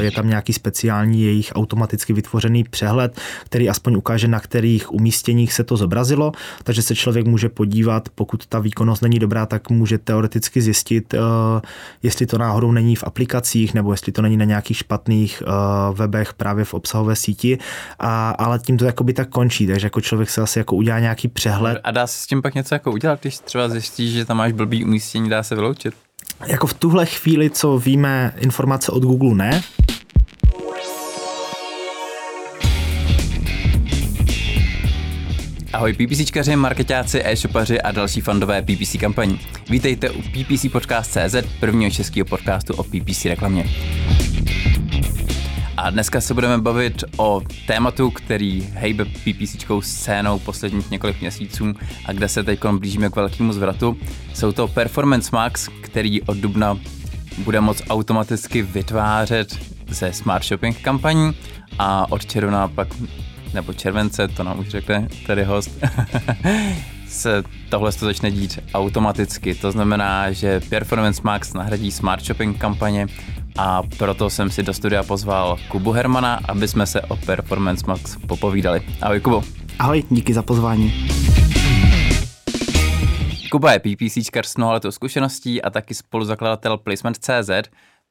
Je tam nějaký speciální jejich automaticky vytvořený přehled, který aspoň ukáže, na kterých umístěních se to zobrazilo, takže se člověk může podívat, pokud ta výkonnost není dobrá, tak může teoreticky zjistit, eh, jestli to náhodou není v aplikacích nebo jestli to není na nějakých špatných eh, webech právě v obsahové síti, a, ale tím to jakoby tak končí, takže jako člověk se asi jako udělá nějaký přehled. A dá se s tím pak něco jako udělat, když třeba zjistíš, že tam máš blbý umístění, dá se vyloučit? Jako v tuhle chvíli, co víme, informace od Google ne. Ahoj PPCčkaři, marketáci, e-shopaři a další fandové PPC kampaní. Vítejte u PPC Podcast.cz, prvního českého podcastu o PPC reklamě. A dneska se budeme bavit o tématu, který hejbe PPCčkou scénou posledních několik měsíců a kde se teď blížíme k velkému zvratu. Jsou to Performance Max, který od dubna bude moct automaticky vytvářet ze Smart Shopping kampaní a od června pak, nebo července, to nám už řekne tady host, se tohle to začne dít automaticky. To znamená, že Performance Max nahradí Smart Shopping kampaně a proto jsem si do studia pozval Kubu Hermana, aby jsme se o Performance Max popovídali. Ahoj Kubo. Ahoj, díky za pozvání. Kuba je PPCčkar s mnoha zkušeností a taky spoluzakladatel Placement.cz.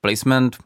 Placement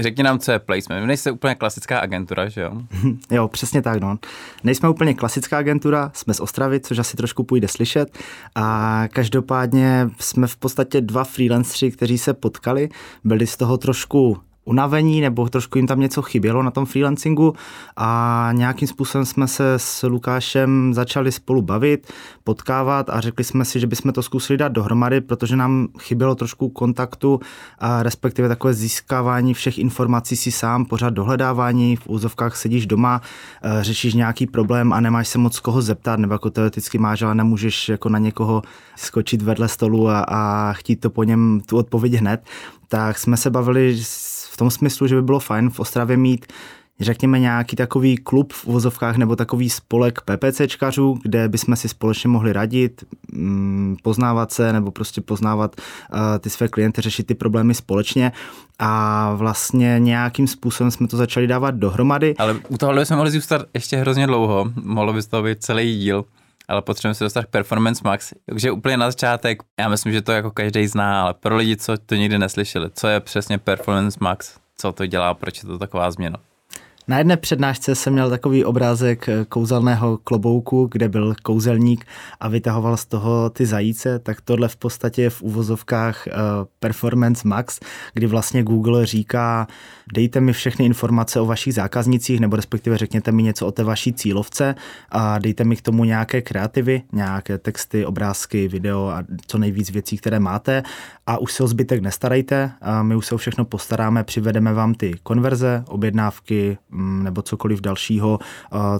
Řekni nám, co je placement. Vy nejste úplně klasická agentura, že jo? jo, přesně tak, no. Nejsme úplně klasická agentura, jsme z Ostravy, což asi trošku půjde slyšet. A každopádně jsme v podstatě dva freelancři, kteří se potkali, byli z toho trošku unavení nebo trošku jim tam něco chybělo na tom freelancingu a nějakým způsobem jsme se s Lukášem začali spolu bavit, potkávat a řekli jsme si, že bychom to zkusili dát dohromady, protože nám chybělo trošku kontaktu a respektive takové získávání všech informací si sám, pořád dohledávání, v úzovkách sedíš doma, eh, řešíš nějaký problém a nemáš se moc koho zeptat, nebo jako teoreticky máš, ale nemůžeš jako na někoho skočit vedle stolu a, a chtít to po něm tu odpověď hned, tak jsme se bavili v tom smyslu, že by bylo fajn v Ostravě mít řekněme nějaký takový klub v uvozovkách nebo takový spolek PPCčkařů, kde bychom si společně mohli radit, mm, poznávat se nebo prostě poznávat uh, ty své klienty, řešit ty problémy společně a vlastně nějakým způsobem jsme to začali dávat dohromady. Ale u tohohle bychom mohli zůstat ještě hrozně dlouho, mohlo by to být celý díl ale potřebujeme se dostat k Performance Max. Takže úplně na začátek, já myslím, že to jako každý zná, ale pro lidi, co to nikdy neslyšeli, co je přesně Performance Max, co to dělá, proč je to taková změna? Na jedné přednášce jsem měl takový obrázek kouzelného klobouku, kde byl kouzelník a vytahoval z toho ty zajíce, tak tohle v podstatě je v uvozovkách eh, Performance Max, kdy vlastně Google říká, dejte mi všechny informace o vašich zákaznicích, nebo respektive řekněte mi něco o té vaší cílovce a dejte mi k tomu nějaké kreativy, nějaké texty, obrázky, video a co nejvíc věcí, které máte. A už se o zbytek nestarejte, a my už se o všechno postaráme, přivedeme vám ty konverze, objednávky, nebo cokoliv dalšího,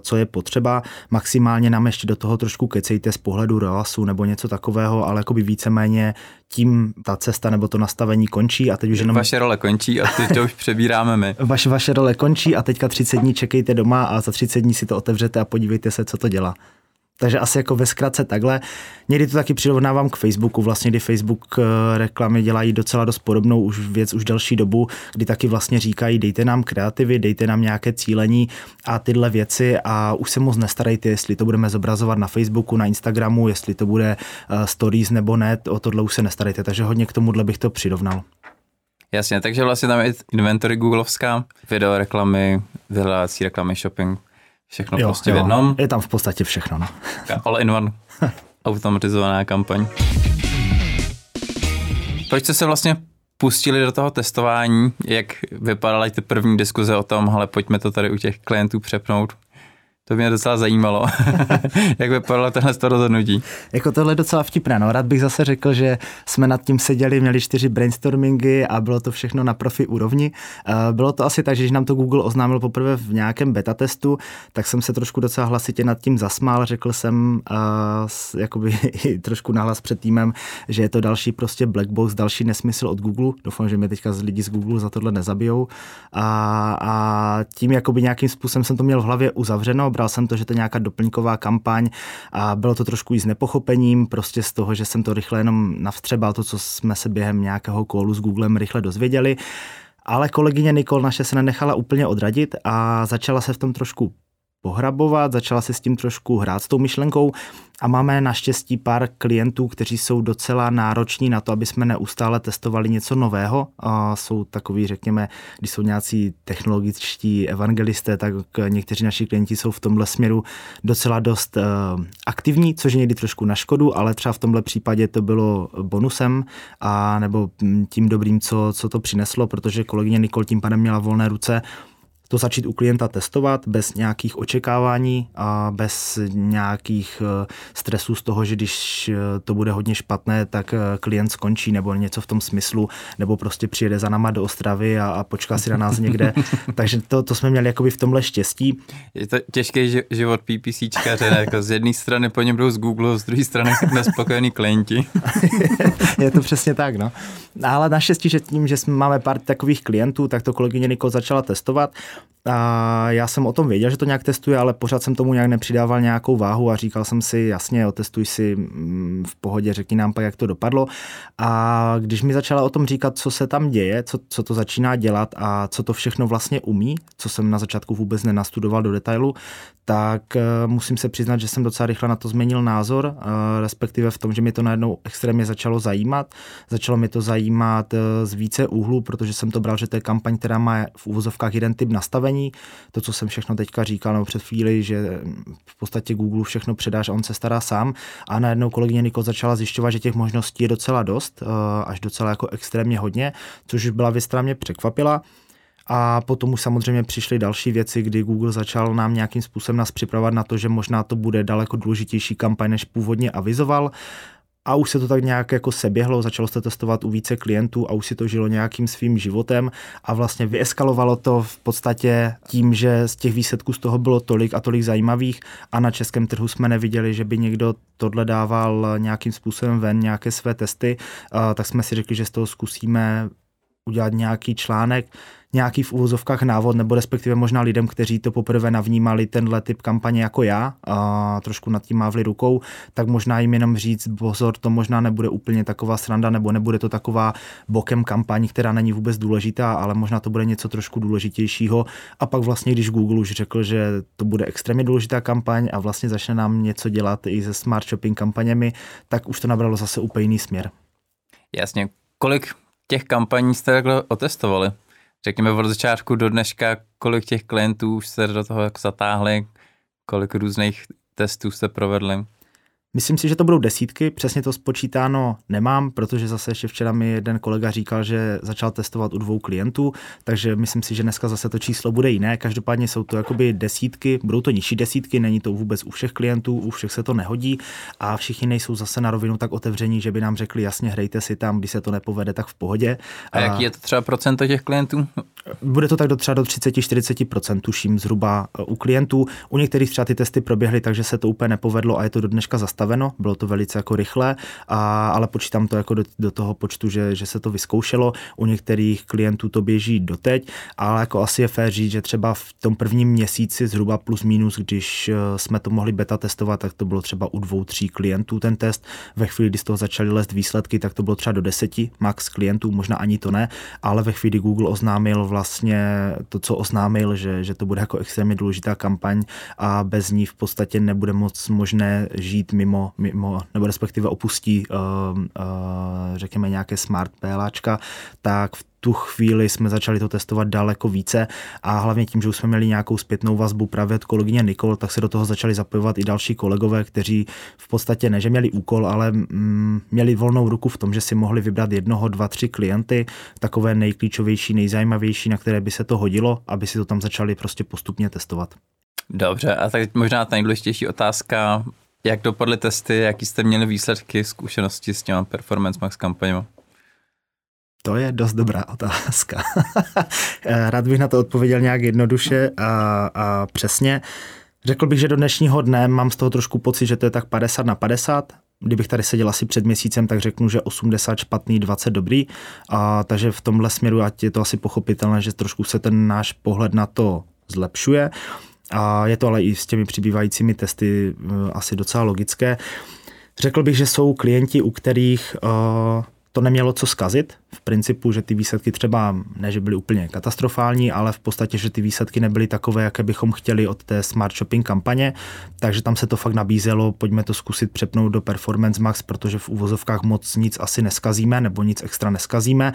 co je potřeba. Maximálně nám ještě do toho trošku kecejte z pohledu ROASu nebo něco takového, ale jakoby víceméně tím ta cesta nebo to nastavení končí a teď už jenom... Vaše role končí a teď to už přebíráme my. Vaše, vaše role končí a teďka 30 dní čekejte doma a za 30 dní si to otevřete a podívejte se, co to dělá. Takže asi jako ve zkratce takhle. Někdy to taky přirovnávám k Facebooku, vlastně kdy Facebook eh, reklamy dělají docela dost podobnou už věc už delší dobu, kdy taky vlastně říkají dejte nám kreativy, dejte nám nějaké cílení a tyhle věci a už se moc nestarejte, jestli to budeme zobrazovat na Facebooku, na Instagramu, jestli to bude uh, stories nebo ne, o tohle už se nestarejte, takže hodně k tomuhle bych to přirovnal. Jasně, takže vlastně tam je inventory googlovská, video reklamy, vyhledávací reklamy, shopping, Všechno jo, prostě jo. v jednom. Je tam v podstatě všechno. No. All in one. Automatizovaná kampaň. Proč jste se vlastně pustili do toho testování? Jak vypadaly ty první diskuze o tom, ale pojďme to tady u těch klientů přepnout? To mě docela zajímalo, jak vypadalo tenhle to rozhodnutí. Jako tohle je docela vtipné, no. Rád bych zase řekl, že jsme nad tím seděli, měli čtyři brainstormingy a bylo to všechno na profi úrovni. Eh, bylo to asi tak, že když nám to Google oznámil poprvé v nějakém beta testu, tak jsem se trošku docela hlasitě nad tím zasmál. Řekl jsem uh, jakoby trošku nahlas před týmem, že je to další prostě black box, další nesmysl od Google. Doufám, že mě teďka z lidi z Google za tohle nezabijou. A, a tím jakoby nějakým způsobem jsem to měl v hlavě uzavřeno, bral jsem to, že to je nějaká doplňková kampaň a bylo to trošku i s nepochopením, prostě z toho, že jsem to rychle jenom navstřebal, to, co jsme se během nějakého kólu s Googlem rychle dozvěděli. Ale kolegyně Nikol naše se nenechala úplně odradit a začala se v tom trošku pohrabovat, začala se s tím trošku hrát s tou myšlenkou a máme naštěstí pár klientů, kteří jsou docela nároční na to, aby jsme neustále testovali něco nového. A jsou takový, řekněme, když jsou nějací technologičtí evangelisté, tak někteří naši klienti jsou v tomhle směru docela dost uh, aktivní, což je někdy trošku na škodu, ale třeba v tomhle případě to bylo bonusem a nebo tím dobrým, co, co to přineslo, protože kolegyně Nikol tím pádem měla volné ruce to začít u klienta testovat bez nějakých očekávání a bez nějakých eh, stresů z toho, že když eh, to bude hodně špatné, tak eh, klient skončí nebo něco v tom smyslu, nebo prostě přijede za náma do Ostravy a, a počká si na nás někde. Takže to, to jsme měli jakoby v tomhle štěstí. Je to těžký život PPCčkaře, jako z jedné strany po něm jdou z Google, z druhé strany nespokojení klienti. je to přesně tak, no. Ale naštěstí, že tím, že jsme máme pár takových klientů, tak to kolegyně Niko začala testovat a já jsem o tom věděl, že to nějak testuje, ale pořád jsem tomu nějak nepřidával nějakou váhu a říkal jsem si, jasně, otestuj si mm, v pohodě, řekni nám pak, jak to dopadlo. A když mi začala o tom říkat, co se tam děje, co, co to začíná dělat a co to všechno vlastně umí, co jsem na začátku vůbec nenastudoval do detailu, tak eh, musím se přiznat, že jsem docela rychle na to změnil názor, eh, respektive v tom, že mě to najednou extrémně začalo zajímat. Začalo mě to zajímat eh, z více úhlů, protože jsem to bral, že to je kampaň, která má v úvozovkách jeden typ nastavení. To, co jsem všechno teďka říkal nebo před chvíli, že v podstatě Google všechno předáš a on se stará sám. A najednou kolegyně Niko začala zjišťovat, že těch možností je docela dost, až docela jako extrémně hodně, což byla věc, která mě překvapila. A potom už samozřejmě přišly další věci, kdy Google začal nám nějakým způsobem nás připravovat na to, že možná to bude daleko důležitější kampaň, než původně avizoval. A už se to tak nějak jako seběhlo, začalo se testovat u více klientů a už si to žilo nějakým svým životem. A vlastně vyeskalovalo to v podstatě tím, že z těch výsledků z toho bylo tolik a tolik zajímavých. A na českém trhu jsme neviděli, že by někdo tohle dával nějakým způsobem ven, nějaké své testy, tak jsme si řekli, že z toho zkusíme udělat nějaký článek, nějaký v úvozovkách návod, nebo respektive možná lidem, kteří to poprvé navnímali tenhle typ kampaně jako já a trošku nad tím mávli rukou, tak možná jim jenom říct, pozor, to možná nebude úplně taková sranda, nebo nebude to taková bokem kampaň, která není vůbec důležitá, ale možná to bude něco trošku důležitějšího. A pak vlastně, když Google už řekl, že to bude extrémně důležitá kampaň a vlastně začne nám něco dělat i se smart shopping kampaněmi, tak už to nabralo zase úplně jiný směr. Jasně. Kolik těch kampaní jste takhle otestovali? Řekněme od začátku do dneška, kolik těch klientů už se do toho zatáhli, kolik různých testů jste provedli? Myslím si, že to budou desítky, přesně to spočítáno nemám, protože zase ještě včera mi jeden kolega říkal, že začal testovat u dvou klientů, takže myslím si, že dneska zase to číslo bude jiné. Každopádně jsou to jakoby desítky, budou to nižší desítky, není to vůbec u všech klientů, u všech se to nehodí a všichni nejsou zase na rovinu tak otevření, že by nám řekli jasně, hrajte si tam, když se to nepovede, tak v pohodě. A, a jaký je to třeba procento těch klientů? Bude to tak do třeba do 30-40%, tuším zhruba e, u klientů. U některých třeba ty testy proběhly, takže se to úplně nepovedlo a je to do dneška zastaveno. Bylo to velice jako rychle, a, ale počítám to jako do, do toho počtu, že, že se to vyzkoušelo. U některých klientů to běží doteď, ale jako asi je fér říct, že třeba v tom prvním měsíci zhruba plus minus, když e, jsme to mohli beta testovat, tak to bylo třeba u dvou, tří klientů ten test. Ve chvíli, kdy z toho začaly lézt výsledky, tak to bylo třeba do deseti max klientů, možná ani to ne, ale ve chvíli, kdy Google oznámil vlastně to, co oznámil, že, že to bude jako extrémně důležitá kampaň a bez ní v podstatě nebude moc možné žít mimo, mimo nebo respektive opustí, uh, uh, řekněme, nějaké smart PLAčka, tak v tu chvíli jsme začali to testovat daleko více a hlavně tím, že už jsme měli nějakou zpětnou vazbu právě od kolegyně Nikol, tak se do toho začali zapojovat i další kolegové, kteří v podstatě ne, že měli úkol, ale mm, měli volnou ruku v tom, že si mohli vybrat jednoho, dva, tři klienty, takové nejklíčovější, nejzajímavější, na které by se to hodilo, aby si to tam začali prostě postupně testovat. Dobře, a tak možná ta nejdůležitější otázka, jak dopadly testy, jaký jste měli výsledky, zkušenosti s těma Performance Max kampaněma? To je dost dobrá otázka. Rád bych na to odpověděl nějak jednoduše a, a přesně. Řekl bych, že do dnešního dne mám z toho trošku pocit, že to je tak 50 na 50. Kdybych tady seděl asi před měsícem, tak řeknu, že 80 špatný, 20 dobrý. A, takže v tomhle směru, ať je to asi pochopitelné, že trošku se ten náš pohled na to zlepšuje. A je to ale i s těmi přibývajícími testy uh, asi docela logické. Řekl bych, že jsou klienti, u kterých uh, to nemělo co skazit v principu, že ty výsledky třeba ne, že byly úplně katastrofální, ale v podstatě, že ty výsledky nebyly takové, jaké bychom chtěli od té Smart Shopping kampaně, takže tam se to fakt nabízelo, pojďme to zkusit přepnout do Performance Max, protože v uvozovkách moc nic asi neskazíme nebo nic extra neskazíme.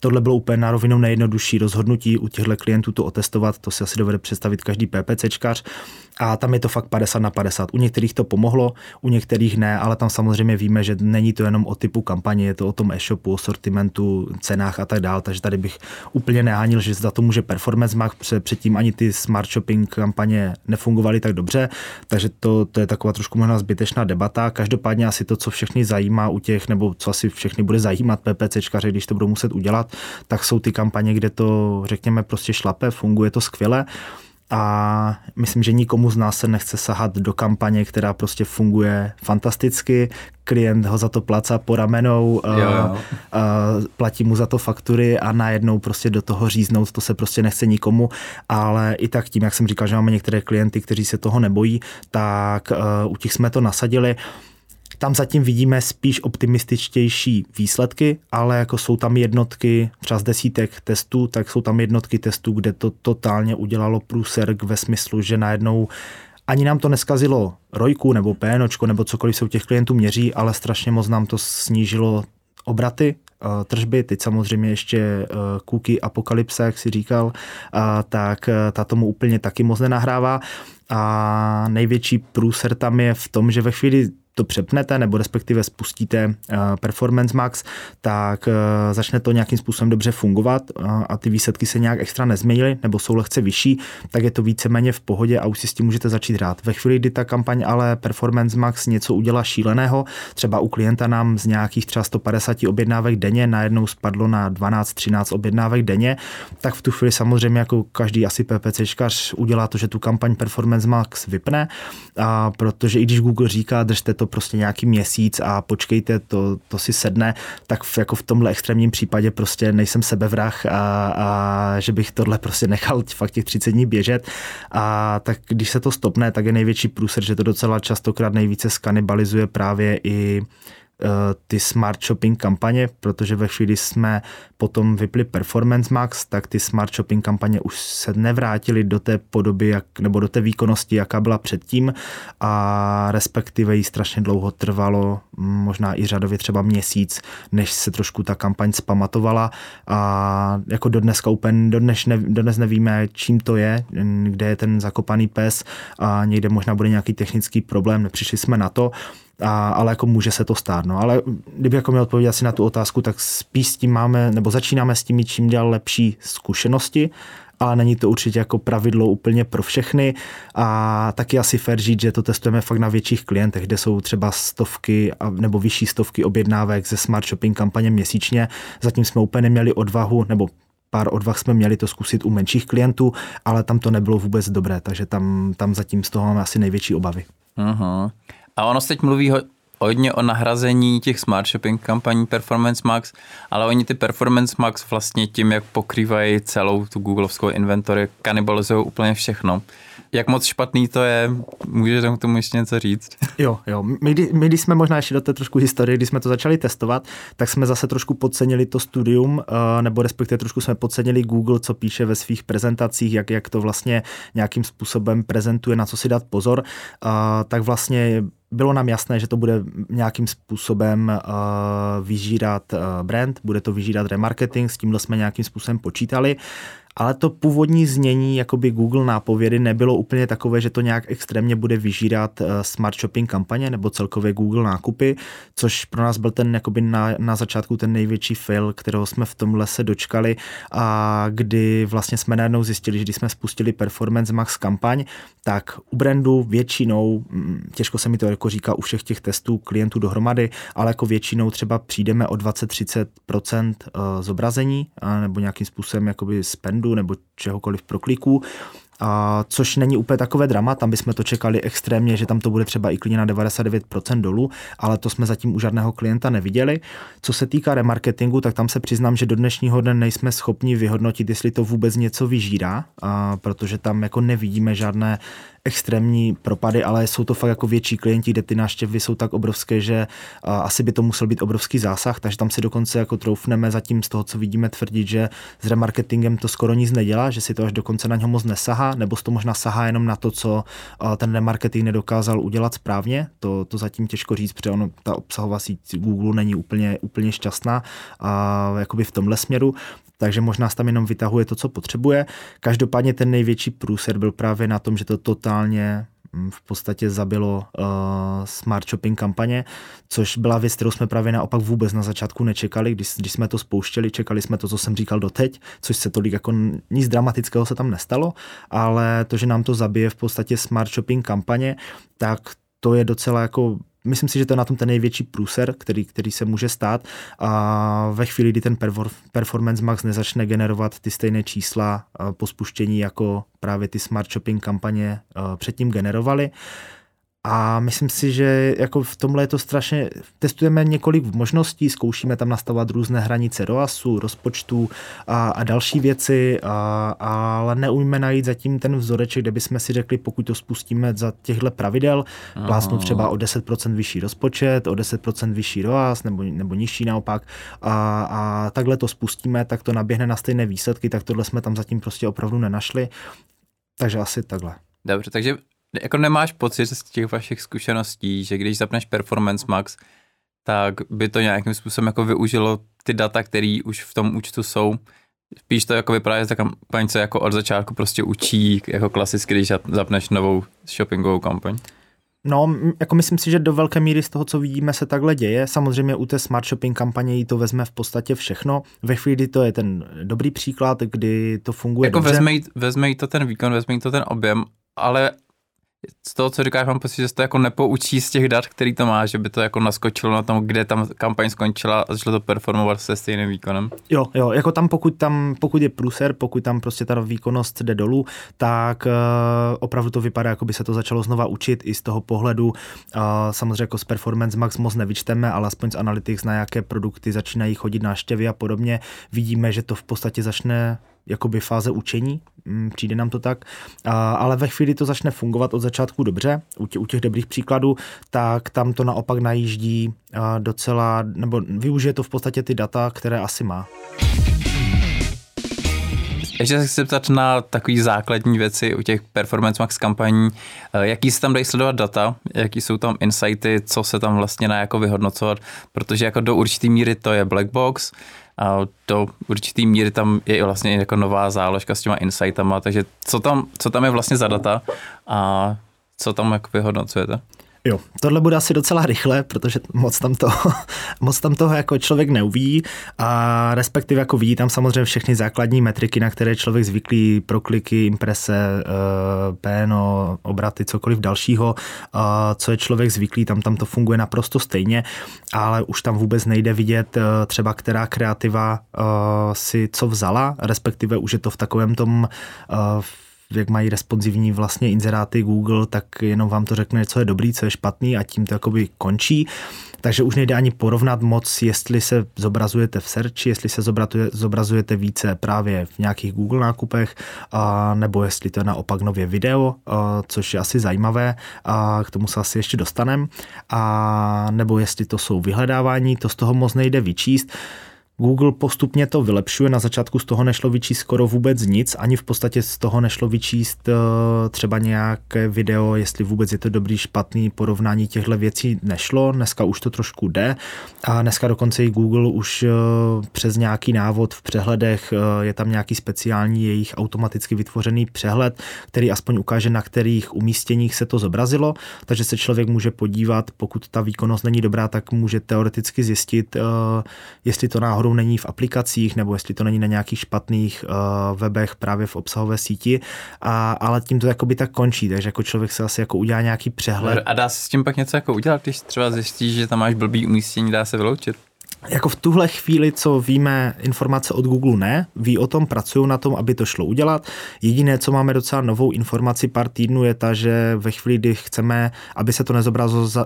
Tohle bylo úplně na rovinu nejjednodušší rozhodnutí u těchto klientů to otestovat, to si asi dovede představit každý PPCčkař a tam je to fakt 50 na 50. U některých to pomohlo, u některých ne, ale tam samozřejmě víme, že není to jenom o typu kampaně, je to o tom e-shopu, o sortimentu, cenách a tak dále, takže tady bych úplně nehánil, že za to může Performance Max, předtím ani ty smart shopping kampaně nefungovaly tak dobře, takže to, to je taková trošku možná zbytečná debata. Každopádně asi to, co všechny zajímá u těch, nebo co asi všechny bude zajímat PPCčkaře, když to budou muset udělat, tak jsou ty kampaně, kde to, řekněme, prostě šlape, funguje to skvěle a myslím, že nikomu z nás se nechce sahat do kampaně, která prostě funguje fantasticky, klient ho za to placá po ramenou, jo, jo. platí mu za to faktury a najednou prostě do toho říznout, to se prostě nechce nikomu, ale i tak tím, jak jsem říkal, že máme některé klienty, kteří se toho nebojí, tak u těch jsme to nasadili. Tam zatím vidíme spíš optimističtější výsledky, ale jako jsou tam jednotky, třeba z desítek testů, tak jsou tam jednotky testů, kde to totálně udělalo průserk ve smyslu, že najednou ani nám to neskazilo rojku nebo pénočko nebo cokoliv se u těch klientů měří, ale strašně moc nám to snížilo obraty, eh, tržby, teď samozřejmě ještě eh, Apokalypse, jak si říkal, tak eh, ta tomu úplně taky moc nenahrává. A největší průser tam je v tom, že ve chvíli to přepnete nebo respektive spustíte eh, Performance Max, tak eh, začne to nějakým způsobem dobře fungovat eh, a ty výsledky se nějak extra nezměnily nebo jsou lehce vyšší, tak je to víceméně v pohodě a už si s tím můžete začít hrát. Ve chvíli, kdy ta kampaň ale Performance Max něco udělá šíleného, třeba u klienta nám z nějakých třeba 150 objednávek denně najednou spadlo na 12-13 objednávek denně, tak v tu chvíli samozřejmě jako každý asi PPCčkař udělá to, že tu kampaň Performance Max vypne, a protože i když Google říká, držte to prostě nějaký měsíc a počkejte, to, to si sedne, tak v, jako v tomhle extrémním případě prostě nejsem sebevrah a, a že bych tohle prostě nechal fakt těch 30 dní běžet. A tak když se to stopne, tak je největší průser, že to docela častokrát nejvíce skanibalizuje právě i ty smart shopping kampaně, protože ve chvíli jsme potom vypli Performance Max, tak ty smart shopping kampaně už se nevrátily do té podoby, jak, nebo do té výkonnosti, jaká byla předtím. A respektive jí strašně dlouho trvalo, možná i řadově třeba měsíc, než se trošku ta kampaň zpamatovala. A jako do dneska úplně, do dnes, ne, do dnes nevíme, čím to je, kde je ten zakopaný pes a někde možná bude nějaký technický problém, nepřišli jsme na to, a, ale jako může se to stát. No. Ale kdyby jako měl odpovědět asi na tu otázku, tak spíš s tím máme, nebo začínáme s tím čím dělal lepší zkušenosti, ale není to určitě jako pravidlo úplně pro všechny a taky asi fair říct, že to testujeme fakt na větších klientech, kde jsou třeba stovky nebo vyšší stovky objednávek ze smart shopping kampaně měsíčně. Zatím jsme úplně neměli odvahu, nebo pár odvah jsme měli to zkusit u menších klientů, ale tam to nebylo vůbec dobré, takže tam, tam zatím z toho máme asi největší obavy. Uh-huh. A ono se teď mluví hodně o nahrazení těch smart shopping kampaní Performance Max, ale oni ty Performance Max vlastně tím, jak pokrývají celou tu googlovskou inventory, kanibalizují úplně všechno. Jak moc špatný to je, můžeš k tomu ještě něco říct? Jo, jo. My, my, když jsme možná ještě do té trošku historie, když jsme to začali testovat, tak jsme zase trošku podcenili to studium, eh, nebo respektive trošku jsme podcenili Google, co píše ve svých prezentacích, jak, jak to vlastně nějakým způsobem prezentuje, na co si dát pozor. Eh, tak vlastně bylo nám jasné, že to bude nějakým způsobem uh, vyžírat uh, brand, bude to vyžírat remarketing, s tímhle jsme nějakým způsobem počítali ale to původní znění jakoby Google nápovědy nebylo úplně takové, že to nějak extrémně bude vyžírat eh, smart shopping kampaně nebo celkově Google nákupy, což pro nás byl ten jakoby na, na začátku ten největší fail, kterého jsme v tomhle se dočkali a kdy vlastně jsme najednou zjistili, že když jsme spustili Performance Max kampaň, tak u brandu většinou, mm, těžko se mi to jako říká u všech těch testů klientů dohromady, ale jako většinou třeba přijdeme o 20-30% eh, zobrazení nebo nějakým způsobem jakoby spendu nebo čehokoliv pro kliků a, což není úplně takové drama, tam bychom to čekali extrémně, že tam to bude třeba i klidně na 99% dolů, ale to jsme zatím u žádného klienta neviděli. Co se týká remarketingu, tak tam se přiznám, že do dnešního dne nejsme schopni vyhodnotit, jestli to vůbec něco vyžírá, a, protože tam jako nevidíme žádné extrémní propady, ale jsou to fakt jako větší klienti, kde ty náštěvy jsou tak obrovské, že asi by to musel být obrovský zásah, takže tam si dokonce jako troufneme zatím z toho, co vidíme, tvrdit, že s remarketingem to skoro nic nedělá, že si to až dokonce na něho moc nesahá, nebo to možná sahá jenom na to, co ten remarketing nedokázal udělat správně. To, to zatím těžko říct, protože ono, ta obsahová síť Google není úplně, úplně šťastná a jakoby v tomhle směru takže možná tam jenom vytahuje to, co potřebuje. Každopádně ten největší průser byl právě na tom, že to totálně v podstatě zabilo uh, smart shopping kampaně, což byla věc, kterou jsme právě naopak vůbec na začátku nečekali, když, když jsme to spouštěli, čekali jsme to, co jsem říkal doteď, což se tolik jako nic dramatického se tam nestalo, ale to, že nám to zabije v podstatě smart shopping kampaně, tak to je docela jako myslím si, že to je na tom ten největší průser, který, který se může stát. A ve chvíli, kdy ten Performance Max nezačne generovat ty stejné čísla po spuštění, jako právě ty smart shopping kampaně předtím generovaly, a myslím si, že jako v tomhle je to strašně, testujeme několik možností, zkoušíme tam nastavovat různé hranice ROASu, rozpočtu a, a další věci, a, ale neumíme najít zatím ten vzoreček, kde bychom si řekli, pokud to spustíme za těchto pravidel, plásnu třeba o 10% vyšší rozpočet, o 10% vyšší ROAS nebo, nebo nižší naopak a, a takhle to spustíme, tak to naběhne na stejné výsledky, tak tohle jsme tam zatím prostě opravdu nenašli. Takže asi takhle. Dobře, takže jako nemáš pocit z těch vašich zkušeností, že když zapneš Performance Max, tak by to nějakým způsobem jako využilo ty data, které už v tom účtu jsou. Spíš to jako vypadá, že ta kampaň se jako od začátku prostě učí, jako klasicky, když zapneš novou shoppingovou kampaň. No, jako myslím si, že do velké míry z toho, co vidíme, se takhle děje. Samozřejmě u té smart shopping kampaně jí to vezme v podstatě všechno. Ve chvíli, to je ten dobrý příklad, kdy to funguje Jako dobře. vezme jí, vezme jí to ten výkon, vezme jí to ten objem, ale z toho, co říkáš, mám pocit, že se to jako nepoučí z těch dat, který to má, že by to jako naskočilo na tom, kde tam kampaň skončila a začalo to performovat se stejným výkonem. Jo, jo, jako tam pokud, tam, pokud je průser, pokud tam prostě ta výkonnost jde dolů, tak uh, opravdu to vypadá, jako by se to začalo znova učit i z toho pohledu. Uh, samozřejmě jako z Performance Max moc nevyčteme, ale aspoň z Analytics na jaké produkty začínají chodit návštěvy a podobně. Vidíme, že to v podstatě začne jakoby fáze učení, mm, přijde nám to tak, ale ve chvíli to začne fungovat od začátku dobře, u, tě, u těch dobrých příkladů, tak tam to naopak najíždí docela, nebo využije to v podstatě ty data, které asi má. Ještě se chci zeptat na takové základní věci u těch Performance Max kampaní. Eh, jaký se tam dají sledovat data, jaký jsou tam insighty, co se tam vlastně na jako vyhodnocovat, protože jako do určité míry to je black box, a do určitý míry tam je vlastně jako nová záložka s těma insightama, takže co tam, co tam je vlastně za data a co tam jako vyhodnocujete? Jo, tohle bude asi docela rychle, protože moc tam, to, moc tam toho jako člověk neuví a respektive jako vidí tam samozřejmě všechny základní metriky, na které člověk zvyklý, prokliky, imprese, eh, PNO, obraty, cokoliv dalšího, co je člověk zvyklý, tam, tam to funguje naprosto stejně, ale už tam vůbec nejde vidět eh, třeba, která kreativa eh, si co vzala, respektive už je to v takovém tom jak mají responsivní vlastně inzeráty Google, tak jenom vám to řekne, co je dobrý, co je špatný a tím to jakoby končí. Takže už nejde ani porovnat moc, jestli se zobrazujete v searchi, jestli se zobrazujete více právě v nějakých Google nákupech, a, nebo jestli to je naopak nově video, a, což je asi zajímavé, a k tomu se asi ještě dostanem, a, nebo jestli to jsou vyhledávání, to z toho moc nejde vyčíst. Google postupně to vylepšuje, na začátku z toho nešlo vyčíst skoro vůbec nic, ani v podstatě z toho nešlo vyčíst eh, třeba nějaké video, jestli vůbec je to dobrý, špatný, porovnání těchto věcí. Nešlo, dneska už to trošku jde. A dneska dokonce i Google už eh, přes nějaký návod v přehledech eh, je tam nějaký speciální jejich automaticky vytvořený přehled, který aspoň ukáže, na kterých umístěních se to zobrazilo, takže se člověk může podívat, pokud ta výkonnost není dobrá, tak může teoreticky zjistit, jestli to náhodou náhodou není v aplikacích nebo jestli to není na nějakých špatných uh, webech právě v obsahové síti, a, ale tím to jakoby tak končí, takže jako člověk se asi jako udělá nějaký přehled. A dá se s tím pak něco jako udělat, když třeba zjistíš, že tam máš blbý umístění, dá se vyloučit? Jako v tuhle chvíli, co víme informace od Google ne, ví o tom, pracují na tom, aby to šlo udělat. Jediné, co máme docela novou informaci pár týdnů, je ta, že ve chvíli, kdy chceme, aby se to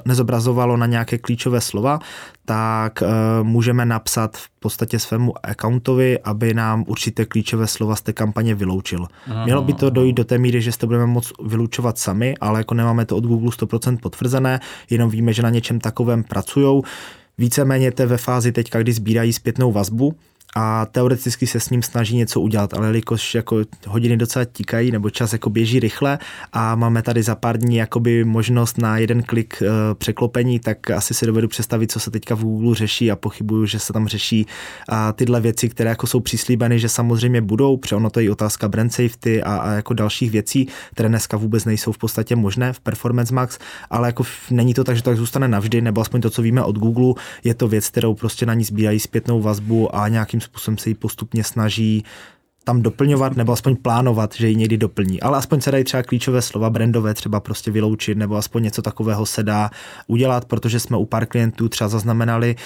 nezobrazovalo na nějaké klíčové slova, tak uh, můžeme napsat v podstatě svému accountovi, aby nám určité klíčové slova z té kampaně vyloučil. Aha. Mělo by to dojít do té míry, že to budeme moct vylučovat sami, ale jako nemáme to od Google 100% potvrzené, jenom víme, že na něčem takovém pracují. Víceméně to ve fázi teďka, kdy sbírají zpětnou vazbu, a teoreticky se s ním snaží něco udělat, ale jelikož jako hodiny docela tikají nebo čas jako běží rychle a máme tady za pár dní jakoby možnost na jeden klik e, překlopení, tak asi si dovedu představit, co se teďka v Google řeší a pochybuju, že se tam řeší a tyhle věci, které jako jsou přislíbeny, že samozřejmě budou, protože ono to je i otázka brand safety a, a jako dalších věcí, které dneska vůbec nejsou v podstatě možné v Performance Max, ale jako není to tak, že to tak zůstane navždy, nebo aspoň to, co víme od Google, je to věc, kterou prostě na ní sbírají zpětnou vazbu a nějakým způsobem se ji postupně snaží tam doplňovat nebo aspoň plánovat, že ji někdy doplní. Ale aspoň se dají třeba klíčové slova brandové třeba prostě vyloučit nebo aspoň něco takového se dá udělat, protože jsme u pár klientů třeba zaznamenali,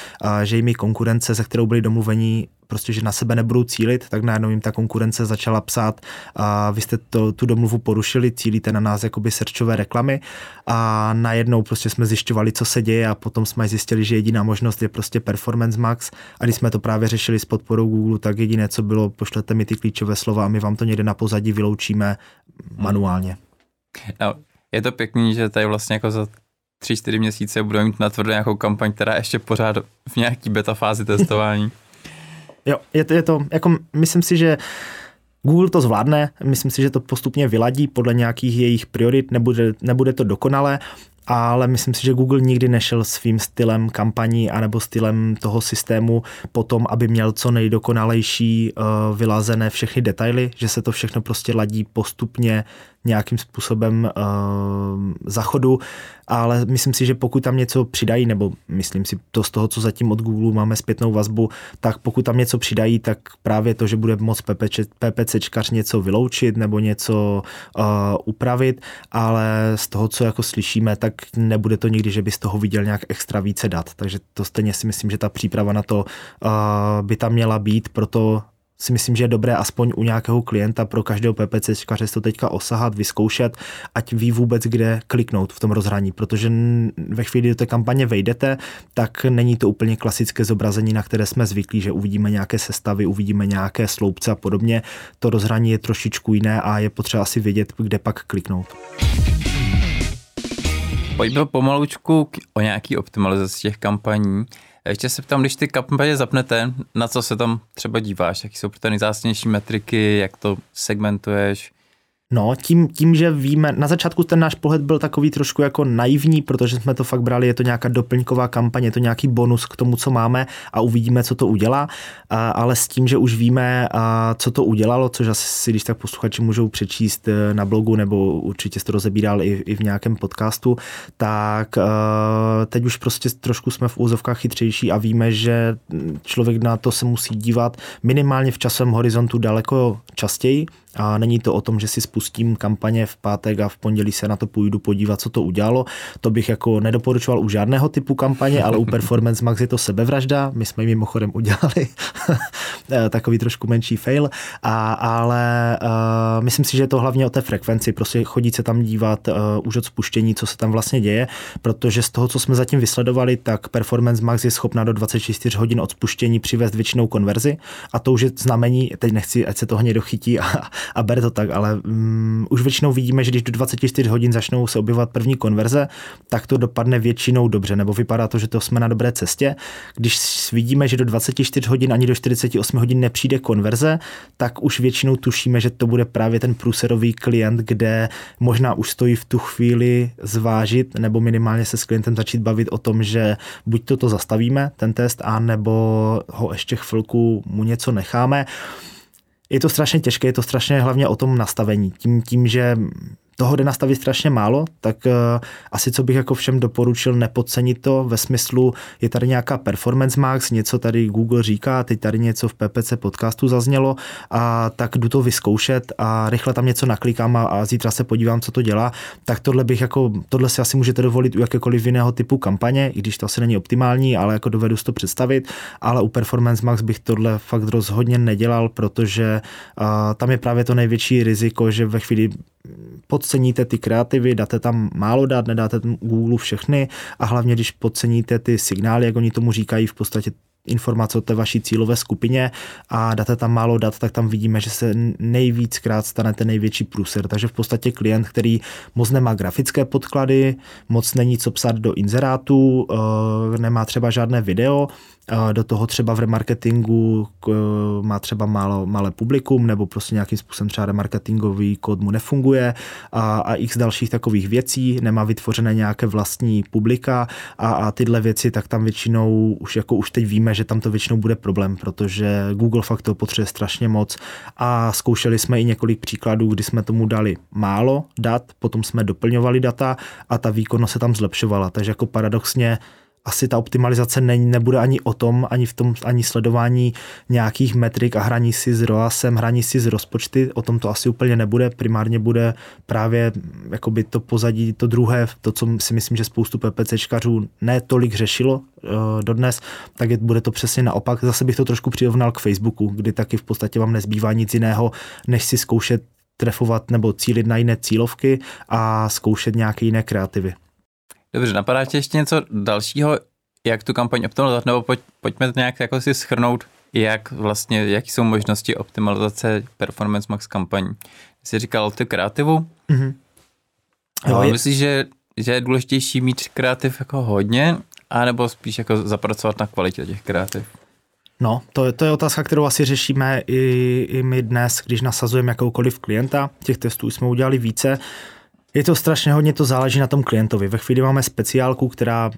že jimi konkurence, se kterou byli domluvení, prostě, že na sebe nebudou cílit, tak najednou jim ta konkurence začala psát a vy jste to, tu domluvu porušili, cílíte na nás jakoby serčové reklamy a najednou prostě jsme zjišťovali, co se děje a potom jsme zjistili, že jediná možnost je prostě Performance Max a když jsme to právě řešili s podporou Google, tak jediné, co bylo, pošlete mi ty klíčové slova a my vám to někde na pozadí vyloučíme manuálně. No, je to pěkný, že tady vlastně jako za tři, čtyři měsíce budeme mít na nějakou kampaň, která ještě pořád v nějaký beta fázi testování. Jo, je to, je to, jako myslím si, že Google to zvládne, myslím si, že to postupně vyladí podle nějakých jejich priorit, nebude, nebude to dokonalé, ale myslím si, že Google nikdy nešel svým stylem kampaní anebo stylem toho systému potom, aby měl co nejdokonalejší uh, vylazené všechny detaily, že se to všechno prostě ladí postupně nějakým způsobem uh, zachodu, ale myslím si, že pokud tam něco přidají, nebo myslím si to z toho, co zatím od Google máme zpětnou vazbu, tak pokud tam něco přidají, tak právě to, že bude moc PPC, PPCčkař něco vyloučit nebo něco uh, upravit, ale z toho, co jako slyšíme, tak nebude to nikdy, že by z toho viděl nějak extra více dat. Takže to stejně si myslím, že ta příprava na to uh, by tam měla být, proto si myslím, že je dobré aspoň u nějakého klienta pro každého PPCčkaře to teďka osahat, vyzkoušet, ať ví vůbec, kde kliknout v tom rozhraní, protože ve chvíli, kdy do té kampaně vejdete, tak není to úplně klasické zobrazení, na které jsme zvyklí, že uvidíme nějaké sestavy, uvidíme nějaké sloupce a podobně. To rozhraní je trošičku jiné a je potřeba si vědět, kde pak kliknout. Pojďme pomalučku o nějaký optimalizaci těch kampaní. Ještě se ptám, když ty kampaně zapnete, na co se tam třeba díváš, jaký jsou ty nejzásnější metriky, jak to segmentuješ, No, tím, tím, že víme, na začátku ten náš pohled byl takový trošku jako naivní, protože jsme to fakt brali, je to nějaká doplňková kampaně, je to nějaký bonus k tomu, co máme a uvidíme, co to udělá, ale s tím, že už víme, co to udělalo, což asi si, když tak posluchači můžou přečíst e, na blogu, nebo určitě jste to rozebíral i, i v nějakém podcastu, tak e, teď už prostě trošku jsme v úzovkách chytřejší a víme, že člověk na to se musí dívat minimálně v časovém horizontu daleko častěji, a není to o tom, že si spustím kampaně v pátek a v pondělí se na to půjdu podívat, co to udělalo. To bych jako nedoporučoval u žádného typu kampaně, ale u Performance Max je to sebevražda. My jsme mimochodem udělali. Takový trošku menší fail, a, ale uh, myslím si, že je to hlavně o té frekvenci, prostě chodit se tam dívat uh, už od spuštění, co se tam vlastně děje, protože z toho, co jsme zatím vysledovali, tak Performance Max je schopná do 24 hodin od spuštění přivést většinou konverzi. A to už je znamení, teď nechci, ať se toho někdo chytí a, a bere to tak, ale um, už většinou vidíme, že když do 24 hodin začnou se objevovat první konverze, tak to dopadne většinou dobře, nebo vypadá to, že to jsme na dobré cestě. Když vidíme, že do 24 hodin ani do 48 hodin nepřijde konverze, tak už většinou tušíme, že to bude právě ten průserový klient, kde možná už stojí v tu chvíli zvážit nebo minimálně se s klientem začít bavit o tom, že buď toto zastavíme, ten test, a nebo ho ještě chvilku mu něco necháme je to strašně těžké, je to strašně hlavně o tom nastavení. Tím, tím že toho jde nastavit strašně málo, tak uh, asi co bych jako všem doporučil nepodcenit to ve smyslu, je tady nějaká performance max, něco tady Google říká, teď tady něco v PPC podcastu zaznělo a tak jdu to vyzkoušet a rychle tam něco naklikám a, a zítra se podívám, co to dělá, tak tohle bych jako, tohle si asi můžete dovolit u jakékoliv jiného typu kampaně, i když to asi není optimální, ale jako dovedu si to představit, ale u Performance Max bych tohle fakt rozhodně nedělal, protože uh, tam je právě to největší riziko, že ve chvíli podceníte ty kreativy, dáte tam málo dát, nedáte Google všechny a hlavně, když podceníte ty signály, jak oni tomu říkají, v podstatě informace o té vaší cílové skupině a dáte tam málo dat, tak tam vidíme, že se nejvíckrát stane ten největší průser. Takže v podstatě klient, který moc nemá grafické podklady, moc není co psát do inzerátu, eh, nemá třeba žádné video, do toho třeba v remarketingu má třeba málo, malé publikum nebo prostě nějakým způsobem třeba remarketingový kód mu nefunguje a, a x dalších takových věcí, nemá vytvořené nějaké vlastní publika a, a tyhle věci, tak tam většinou už jako už teď víme, že tam to většinou bude problém, protože Google fakt to potřebuje strašně moc. A zkoušeli jsme i několik příkladů, kdy jsme tomu dali málo dat, potom jsme doplňovali data a ta výkonnost se tam zlepšovala, takže jako paradoxně asi ta optimalizace ne, nebude ani o tom, ani v tom, ani sledování nějakých metrik a hraní si s ROASem, hraní si z rozpočty, o tom to asi úplně nebude, primárně bude právě jakoby to pozadí, to druhé, to, co si myslím, že spoustu PPCčkařů ne tolik řešilo uh, dodnes, tak je, bude to přesně naopak. Zase bych to trošku přirovnal k Facebooku, kdy taky v podstatě vám nezbývá nic jiného, než si zkoušet trefovat nebo cílit na jiné cílovky a zkoušet nějaké jiné kreativy. Dobře, napadá tě ještě něco dalšího, jak tu kampaň optimalizovat, nebo pojď, pojďme to nějak jako si schrnout, jak vlastně, jaký jsou možnosti optimalizace Performance Max kampaní. Jsi říkal ty kreativu, mm-hmm. Jo, je... Myslíš, že, že je důležitější mít kreativ jako hodně, anebo spíš jako zapracovat na kvalitě těch kreativ? No, to, to je otázka, kterou asi řešíme i, i my dnes, když nasazujeme jakoukoliv klienta. Těch testů jsme udělali více. Je to strašně hodně, to záleží na tom klientovi. Ve chvíli máme speciálku, která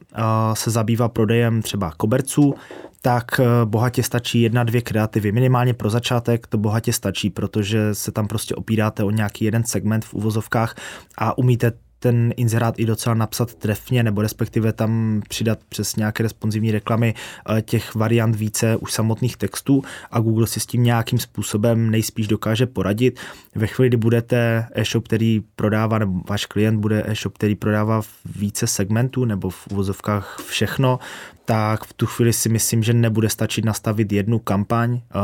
se zabývá prodejem třeba koberců, tak uh, bohatě stačí jedna, dvě kreativy. Minimálně pro začátek to bohatě stačí, protože se tam prostě opíráte o nějaký jeden segment v uvozovkách a umíte ten inzerát i docela napsat trefně, nebo respektive tam přidat přes nějaké responsivní reklamy eh, těch variant více už samotných textů a Google si s tím nějakým způsobem nejspíš dokáže poradit. Ve chvíli, kdy budete e-shop, který prodává, nebo váš klient bude e-shop, který prodává více segmentů nebo v uvozovkách všechno, tak v tu chvíli si myslím, že nebude stačit nastavit jednu kampaň, eh,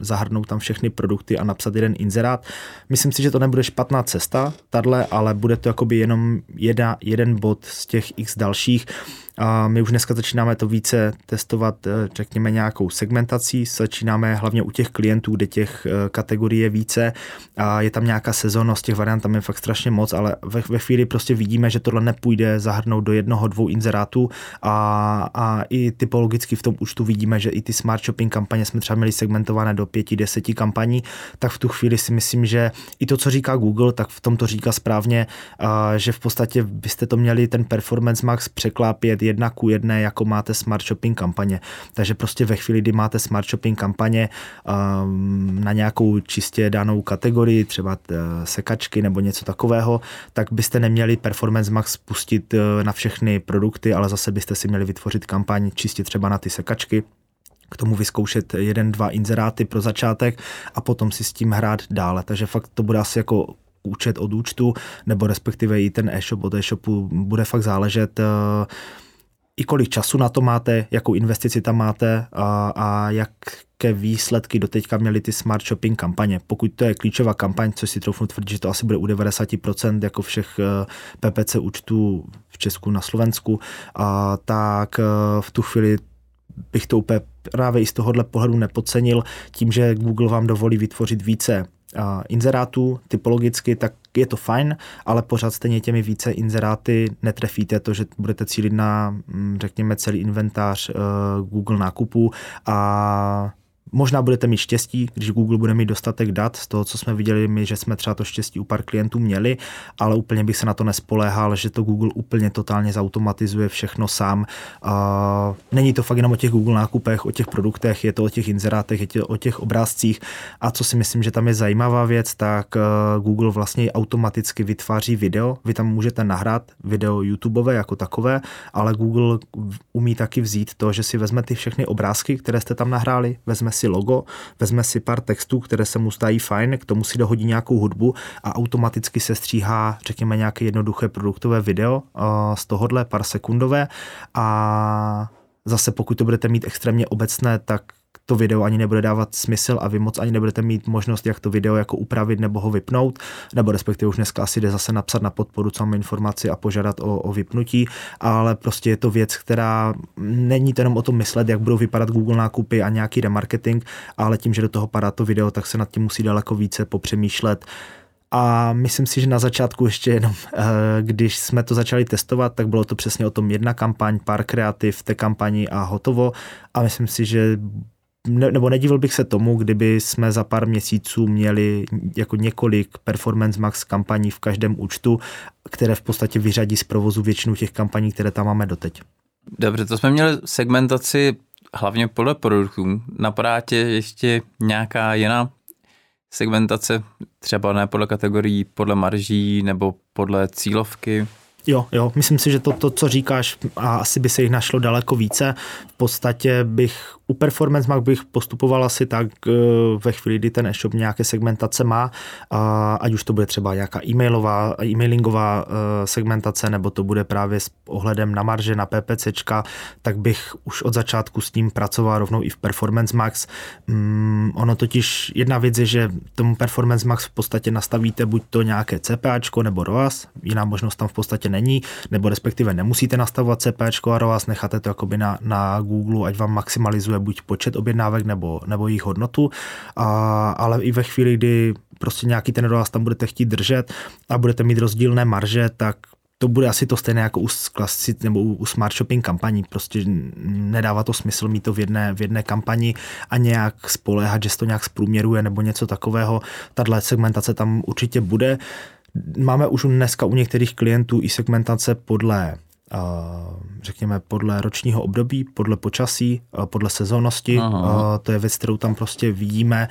zahrnout tam všechny produkty a napsat jeden inzerát. Myslím si, že to nebude špatná cesta, tadle, ale bude to jakoby jenom jedna, jeden bod z těch x dalších. A my už dneska začínáme to více testovat, eh, řekněme, nějakou segmentací. Začínáme hlavně u těch klientů, kde těch eh, kategorií je více a je tam nějaká sezónnost, těch variant tam je fakt strašně moc, ale ve, ve chvíli prostě vidíme, že tohle nepůjde zahrnout do jednoho, dvou inzerátů a, a i typologicky v tom účtu vidíme, že i ty smart shopping kampaně jsme třeba měli segmentované do pěti, deseti kampaní, tak v tu chvíli si myslím, že i to, co říká Google, tak v tom to říká správně, že v podstatě byste to měli ten performance max překlápět jedna ku jedné, jako máte smart shopping kampaně. Takže prostě ve chvíli, kdy máte smart shopping kampaně um, na nějakou čistě danou kategorii, třeba uh, sekačky nebo něco takového, tak byste neměli Performance Max pustit uh, na všechny produkty, ale zase byste si měli vytvořit kampaň čistě třeba na ty sekačky k tomu vyzkoušet jeden, dva inzeráty pro začátek a potom si s tím hrát dále. Takže fakt to bude asi jako účet od účtu, nebo respektive i ten e-shop od e-shopu bude fakt záležet, uh, i kolik času na to máte, jakou investici tam máte a, a jaké výsledky doteďka měly ty smart shopping kampaně. Pokud to je klíčová kampaň, což si troufnu tvrdit, že to asi bude u 90% jako všech eh, PPC účtů v Česku na Slovensku, a tak eh, v tu chvíli bych to úplně právě i z tohohle pohledu nepodcenil, tím, že Google vám dovolí vytvořit více inzerátů typologicky, tak je to fajn, ale pořád stejně těmi více inzeráty netrefíte. To, že budete cílit na, mm, řekněme, celý inventář uh, Google nákupů a Možná budete mít štěstí, když Google bude mít dostatek dat, z toho, co jsme viděli my, že jsme třeba to štěstí u pár klientů měli, ale úplně bych se na to nespoléhal, že to Google úplně totálně zautomatizuje všechno sám. Není to fakt jenom o těch Google nákupech, o těch produktech, je to o těch inzerátech, je to o těch obrázcích. A co si myslím, že tam je zajímavá věc, tak eh, Google vlastně automaticky vytváří video. Vy tam můžete nahrát video YouTubeové jako takové, ale Google umí taky vzít to, že si vezme ty všechny obrázky, které jste tam nahráli, vezme si logo, vezme si pár textů, které se mu zdají fajn, k tomu si dohodí nějakou hudbu a automaticky se stříhá, řekněme, nějaké jednoduché produktové video uh, z tohohle pár sekundové. A zase pokud to budete mít extrémně obecné, tak to video ani nebude dávat smysl a vy moc ani nebudete mít možnost, jak to video jako upravit nebo ho vypnout, nebo respektive už dneska asi jde zase napsat na podporu máme informaci a požádat o, o vypnutí, ale prostě je to věc, která není to jenom o tom myslet, jak budou vypadat Google nákupy a nějaký remarketing, ale tím, že do toho padá to video, tak se nad tím musí daleko více popřemýšlet, a myslím si, že na začátku ještě jenom, eh, když jsme to začali testovat, tak bylo to přesně o tom jedna kampaň, pár kreativ, té kampani a hotovo. A myslím si, že ne, nebo nedivil bych se tomu, kdyby jsme za pár měsíců měli jako několik Performance Max kampaní v každém účtu, které v podstatě vyřadí z provozu většinu těch kampaní, které tam máme doteď. Dobře, to jsme měli segmentaci hlavně podle produktů. Napadá tě ještě nějaká jiná segmentace, třeba ne podle kategorií, podle marží nebo podle cílovky? Jo, jo, myslím si, že to, to, co říkáš, a asi by se jich našlo daleko více. V podstatě bych u Performance Max bych postupoval asi tak eh, ve chvíli, kdy ten e-shop nějaké segmentace má, ať už to bude třeba nějaká e-mailová, e-mailingová eh, segmentace, nebo to bude právě s ohledem na marže, na PPCčka, tak bych už od začátku s tím pracoval rovnou i v Performance Max. Mm, ono totiž, jedna věc je, že tomu Performance Max v podstatě nastavíte buď to nějaké CPAčko nebo ROAS, jiná možnost tam v podstatě není, nebo respektive nemusíte nastavovat CPAčko a ROAS, necháte to jakoby na, na Google, ať vám maximalizuje buď počet objednávek nebo, nebo jejich hodnotu, a, ale i ve chvíli, kdy prostě nějaký ten ROAS tam budete chtít držet a budete mít rozdílné marže, tak to bude asi to stejné jako u klasic, nebo u, u smart shopping kampaní. Prostě nedává to smysl mít to v jedné, v jedné kampani a nějak spoléhat, že se to nějak zprůměruje nebo něco takového. Tahle segmentace tam určitě bude. Máme už dneska u některých klientů i segmentace podle řekněme, podle ročního období, podle počasí, podle sezónnosti. Aha. To je věc, kterou tam prostě vidíme,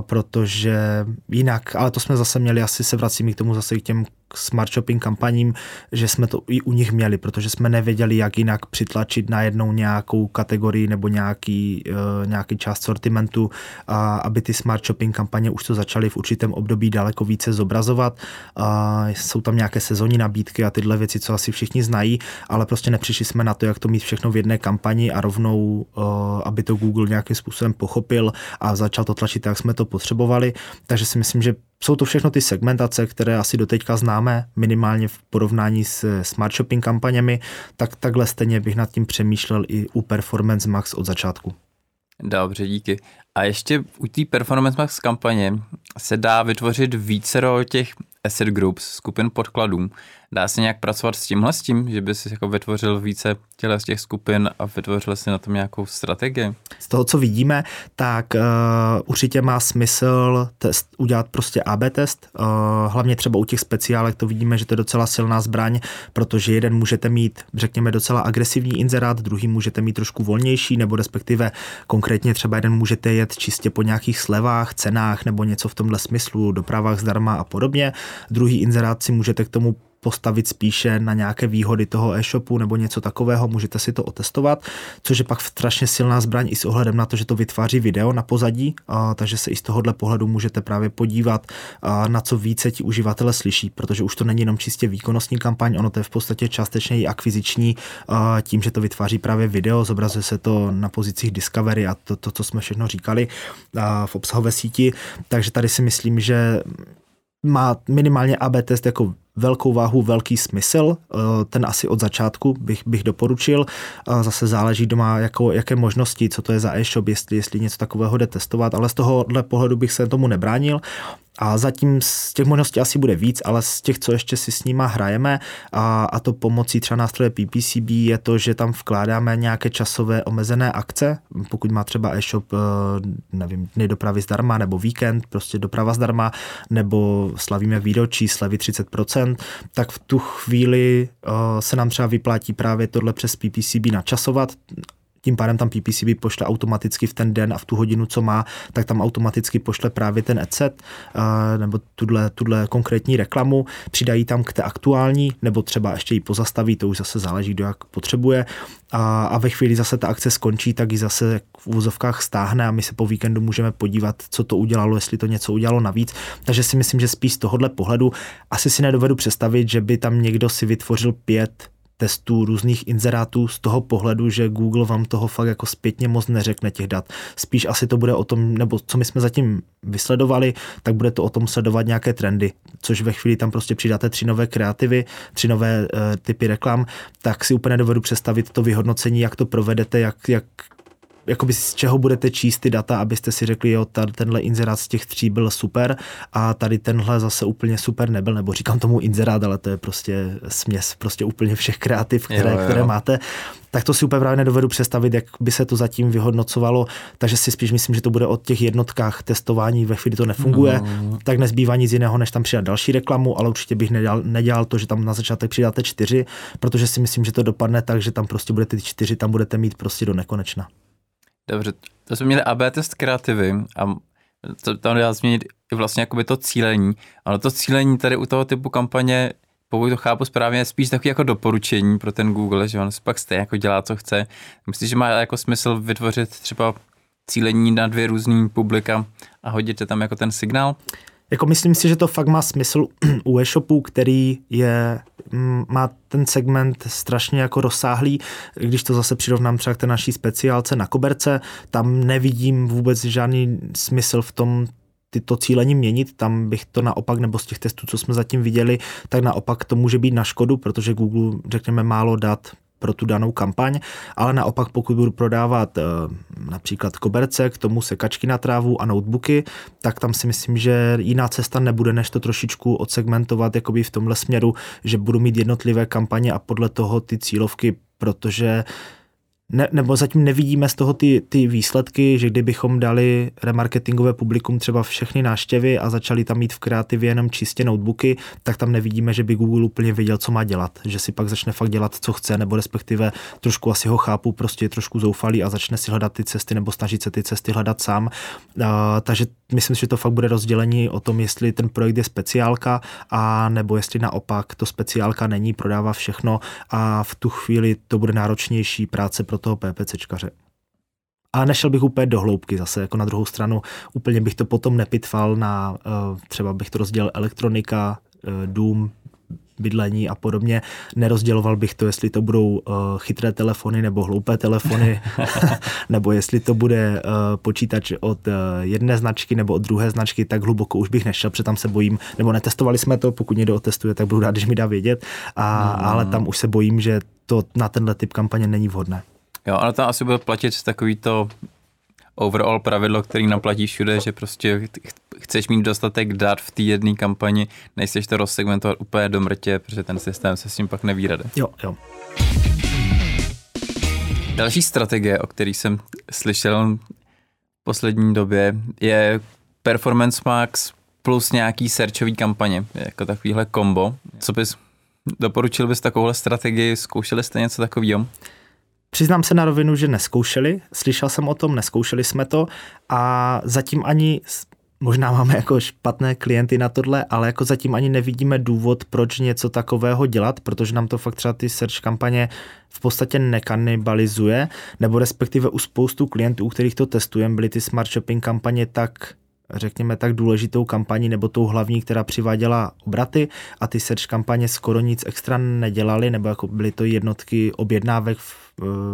protože jinak, ale to jsme zase měli, asi se vracíme k tomu zase k těm smart shopping kampaním, že jsme to i u nich měli, protože jsme nevěděli, jak jinak přitlačit na jednou nějakou kategorii nebo nějaký, uh, nějaký část sortimentu, a aby ty smart shopping kampaně už to začaly v určitém období daleko více zobrazovat. Uh, jsou tam nějaké sezónní nabídky a tyhle věci, co asi všichni znají, ale prostě nepřišli jsme na to, jak to mít všechno v jedné kampani a rovnou, uh, aby to Google nějakým způsobem pochopil a začal to tlačit, jak jsme to potřebovali. Takže si myslím, že jsou to všechno ty segmentace, které asi doteďka známe, minimálně v porovnání s smart shopping kampaněmi, tak takhle stejně bych nad tím přemýšlel i u Performance Max od začátku. Dobře, díky. A ještě u té Performance Max kampaně se dá vytvořit vícero těch asset groups, skupin podkladů. Dá se nějak pracovat s tímhle s tím, že by si jako vytvořil více těle z těch skupin a vytvořil si na tom nějakou strategii? Z toho, co vidíme, tak uh, určitě má smysl test, udělat prostě AB test. Uh, hlavně třeba u těch speciálek to vidíme, že to je docela silná zbraň, protože jeden můžete mít, řekněme, docela agresivní inzerát, druhý můžete mít trošku volnější, nebo respektive konkrétně třeba jeden můžete jet čistě po nějakých slevách, cenách nebo něco v tomhle smyslu, dopravách zdarma a podobně. Druhý inzerát si můžete k tomu postavit spíše na nějaké výhody toho e-shopu nebo něco takového, můžete si to otestovat, což je pak strašně silná zbraň i s ohledem na to, že to vytváří video na pozadí, a, takže se i z tohohle pohledu můžete právě podívat, a, na co více ti uživatele slyší, protože už to není jenom čistě výkonnostní kampaň, ono to je v podstatě částečně i akviziční, a, tím, že to vytváří právě video, zobrazuje se to na pozicích Discovery a to, to co jsme všechno říkali a, v obsahové síti, takže tady si myslím, že má minimálně AB test jako velkou váhu, velký smysl. Eh, ten asi od začátku bych, bych doporučil. Zase záleží doma, jako, jaké možnosti, co to je za e-shop, jestli, jestli něco takového jde testovat, ale z tohohle pohledu bych se tomu nebránil. A zatím z těch možností asi bude víc, ale z těch, co ještě si s nima hrajeme a, a to pomocí třeba nástroje PPCB je to, že tam vkládáme nějaké časové omezené akce, pokud má třeba e-shop, eh, nevím, dny dopravy zdarma nebo víkend, prostě doprava zdarma, nebo slavíme výročí, slevy 30%, tak v tu chvíli uh, se nám třeba vyplatí právě tohle přes PPCB načasovat tím pádem tam PPCB pošle automaticky v ten den a v tu hodinu, co má, tak tam automaticky pošle právě ten adset uh, nebo tuhle, tuhle konkrétní reklamu, přidají tam k té aktuální, nebo třeba ještě ji pozastaví, to už zase záleží, kdo jak potřebuje. A, a ve chvíli zase ta akce skončí, tak ji zase v úzovkách stáhne a my se po víkendu můžeme podívat, co to udělalo, jestli to něco udělalo navíc. Takže si myslím, že spíš z tohohle pohledu asi si nedovedu představit, že by tam někdo si vytvořil pět testů, různých inzerátů z toho pohledu, že Google vám toho fakt jako zpětně moc neřekne těch dat. Spíš asi to bude o tom, nebo co my jsme zatím vysledovali, tak bude to o tom sledovat nějaké trendy, což ve chvíli tam prostě přidáte tři nové kreativy, tři nové uh, typy reklam, tak si úplně dovedu představit to vyhodnocení, jak to provedete, jak, jak jakoby z čeho budete číst ty data, abyste si řekli, jo, tady tenhle inzerát z těch tří byl super a tady tenhle zase úplně super nebyl, nebo říkám tomu inzerát, ale to je prostě směs prostě úplně všech kreativ, které, jo, jo. které máte tak to si úplně právě nedovedu představit, jak by se to zatím vyhodnocovalo, takže si spíš myslím, že to bude o těch jednotkách testování, ve chvíli to nefunguje, no. tak nezbývá nic jiného, než tam přidat další reklamu, ale určitě bych nedělal, nedělal to, že tam na začátek přidáte čtyři, protože si myslím, že to dopadne tak, že tam prostě budete ty čtyři, tam budete mít prostě do nekonečna. Dobře, to jsme měli AB test kreativy a to tam dá změnit i vlastně jakoby to cílení. Ale to cílení tady u toho typu kampaně, pokud to chápu správně, je spíš takový jako doporučení pro ten Google, že on si pak stejně jako dělá, co chce. Myslíš, že má jako smysl vytvořit třeba cílení na dvě různý publika a hodit tam jako ten signál? Jako myslím si, že to fakt má smysl u e-shopu, který je, mm, má ten segment strašně jako rozsáhlý. Když to zase přirovnám třeba k té naší speciálce na koberce, tam nevidím vůbec žádný smysl v tom tyto cílení měnit, tam bych to naopak, nebo z těch testů, co jsme zatím viděli, tak naopak to může být na škodu, protože Google, řekněme, málo dat pro tu danou kampaň, ale naopak pokud budu prodávat eh, například koberce, k tomu sekačky na trávu a notebooky, tak tam si myslím, že jiná cesta nebude, než to trošičku odsegmentovat jakoby v tomhle směru, že budu mít jednotlivé kampaně a podle toho ty cílovky, protože ne, nebo zatím nevidíme z toho ty, ty výsledky, že kdybychom dali remarketingové publikum třeba všechny náštěvy a začali tam mít v kreativě jenom čistě notebooky, tak tam nevidíme, že by Google úplně věděl, co má dělat, že si pak začne fakt dělat, co chce, nebo respektive trošku asi ho chápu, prostě je trošku zoufalý a začne si hledat ty cesty nebo snažit se ty cesty hledat sám. Uh, takže myslím, že to fakt bude rozdělení o tom, jestli ten projekt je speciálka a nebo jestli naopak to speciálka není, prodává všechno a v tu chvíli to bude náročnější práce pro toho PPCčkaře. A nešel bych úplně do hloubky zase, jako na druhou stranu, úplně bych to potom nepitval na, eh, třeba bych to rozdělil elektronika, eh, dům, bydlení a podobně. Nerozděloval bych to, jestli to budou uh, chytré telefony nebo hloupé telefony, nebo jestli to bude uh, počítač od uh, jedné značky nebo od druhé značky, tak hluboko už bych nešel, protože tam se bojím, nebo netestovali jsme to, pokud někdo otestuje, tak budu rád, když mi dá vědět, a, mm. ale tam už se bojím, že to na tenhle typ kampaně není vhodné. Jo, ale tam asi bude platit takový to overall pravidlo, který naplatí všude, že prostě chceš mít dostatek dat v té jedné kampani, nejseš to rozsegmentovat úplně do mrtě, protože ten systém se s tím pak neví rady. Jo, jo. Další strategie, o který jsem slyšel v poslední době, je Performance Max plus nějaký searchový kampaně, jako takovýhle kombo. Co bys, doporučil bys takovouhle strategii, zkoušeli jste něco takového? Přiznám se na rovinu, že neskoušeli, slyšel jsem o tom, neskoušeli jsme to a zatím ani možná máme jako špatné klienty na tohle, ale jako zatím ani nevidíme důvod, proč něco takového dělat, protože nám to fakt třeba ty search kampaně v podstatě nekanibalizuje, nebo respektive u spoustu klientů, u kterých to testujeme, byly ty smart shopping kampaně tak řekněme tak důležitou kampaní nebo tou hlavní, která přiváděla obraty a ty search kampaně skoro nic extra nedělali, nebo jako byly to jednotky objednávek v,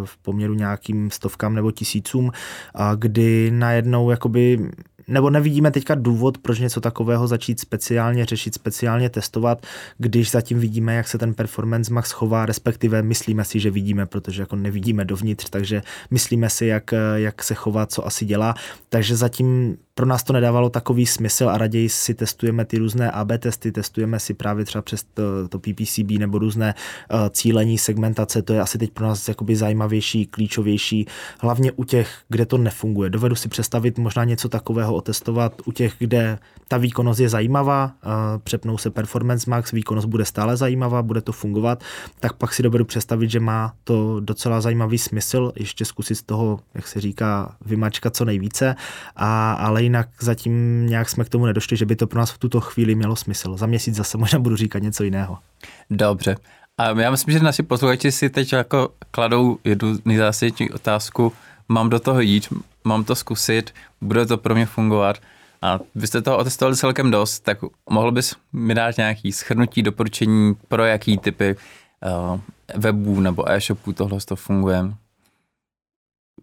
v poměru nějakým stovkám nebo tisícům, a kdy najednou jakoby nebo nevidíme teďka důvod, proč něco takového začít speciálně řešit, speciálně testovat, když zatím vidíme, jak se ten performance max chová, respektive myslíme si, že vidíme, protože jako nevidíme dovnitř, takže myslíme si, jak, jak se chová, co asi dělá. Takže zatím pro nás to nedávalo takový smysl a raději si testujeme ty různé AB testy, testujeme si právě třeba přes to, to PPCB nebo různé uh, cílení, segmentace, to je asi teď pro nás jakoby zajímavější, klíčovější, hlavně u těch, kde to nefunguje. Dovedu si představit možná něco takového otestovat u těch, kde ta výkonnost je zajímavá, uh, přepnou se Performance Max, výkonnost bude stále zajímavá, bude to fungovat, tak pak si dovedu představit, že má to docela zajímavý smysl, ještě zkusit z toho, jak se říká, vymačkat co nejvíce, a, ale jinak zatím nějak jsme k tomu nedošli, že by to pro nás v tuto chvíli mělo smysl. Za měsíc zase možná budu říkat něco jiného. Dobře. A já myslím, že naši posluchači si teď jako kladou jednu nejzásadnější otázku, mám do toho jít, mám to zkusit, bude to pro mě fungovat. A vy jste toho otestovali celkem dost, tak mohl bys mi dát nějaký schrnutí, doporučení, pro jaký typy uh, webů nebo e-shopů tohle to funguje?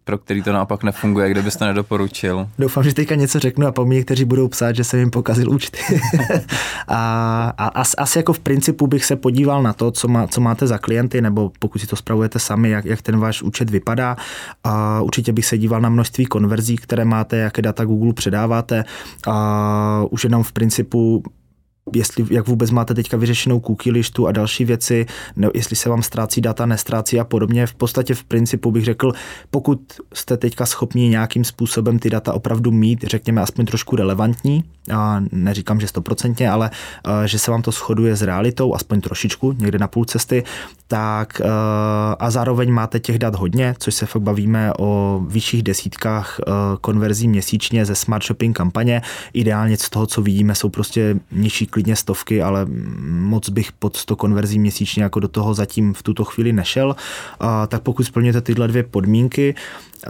Pro který to naopak nefunguje, kde bys to nedoporučil? Doufám, že teďka něco řeknu a po mě kteří budou psát, že jsem jim pokazil účty. a, a as, asi jako v principu bych se podíval na to, co, má, co máte za klienty, nebo pokud si to spravujete sami, jak, jak ten váš účet vypadá. A určitě bych se díval na množství konverzí, které máte, jaké data Google předáváte. A už jenom v principu jestli, jak vůbec máte teďka vyřešenou cookie listu a další věci, ne, jestli se vám ztrácí data, nestrácí a podobně. V podstatě v principu bych řekl, pokud jste teďka schopni nějakým způsobem ty data opravdu mít, řekněme aspoň trošku relevantní, a neříkám, že stoprocentně, ale a, že se vám to shoduje s realitou, aspoň trošičku, někde na půl cesty, tak a, zároveň máte těch dat hodně, což se fakt bavíme o vyšších desítkách konverzí měsíčně ze smart shopping kampaně. Ideálně z toho, co vidíme, jsou prostě nižší klidně stovky, ale moc bych pod 100 konverzí měsíčně jako do toho zatím v tuto chvíli nešel. A, tak pokud splňujete tyhle dvě podmínky,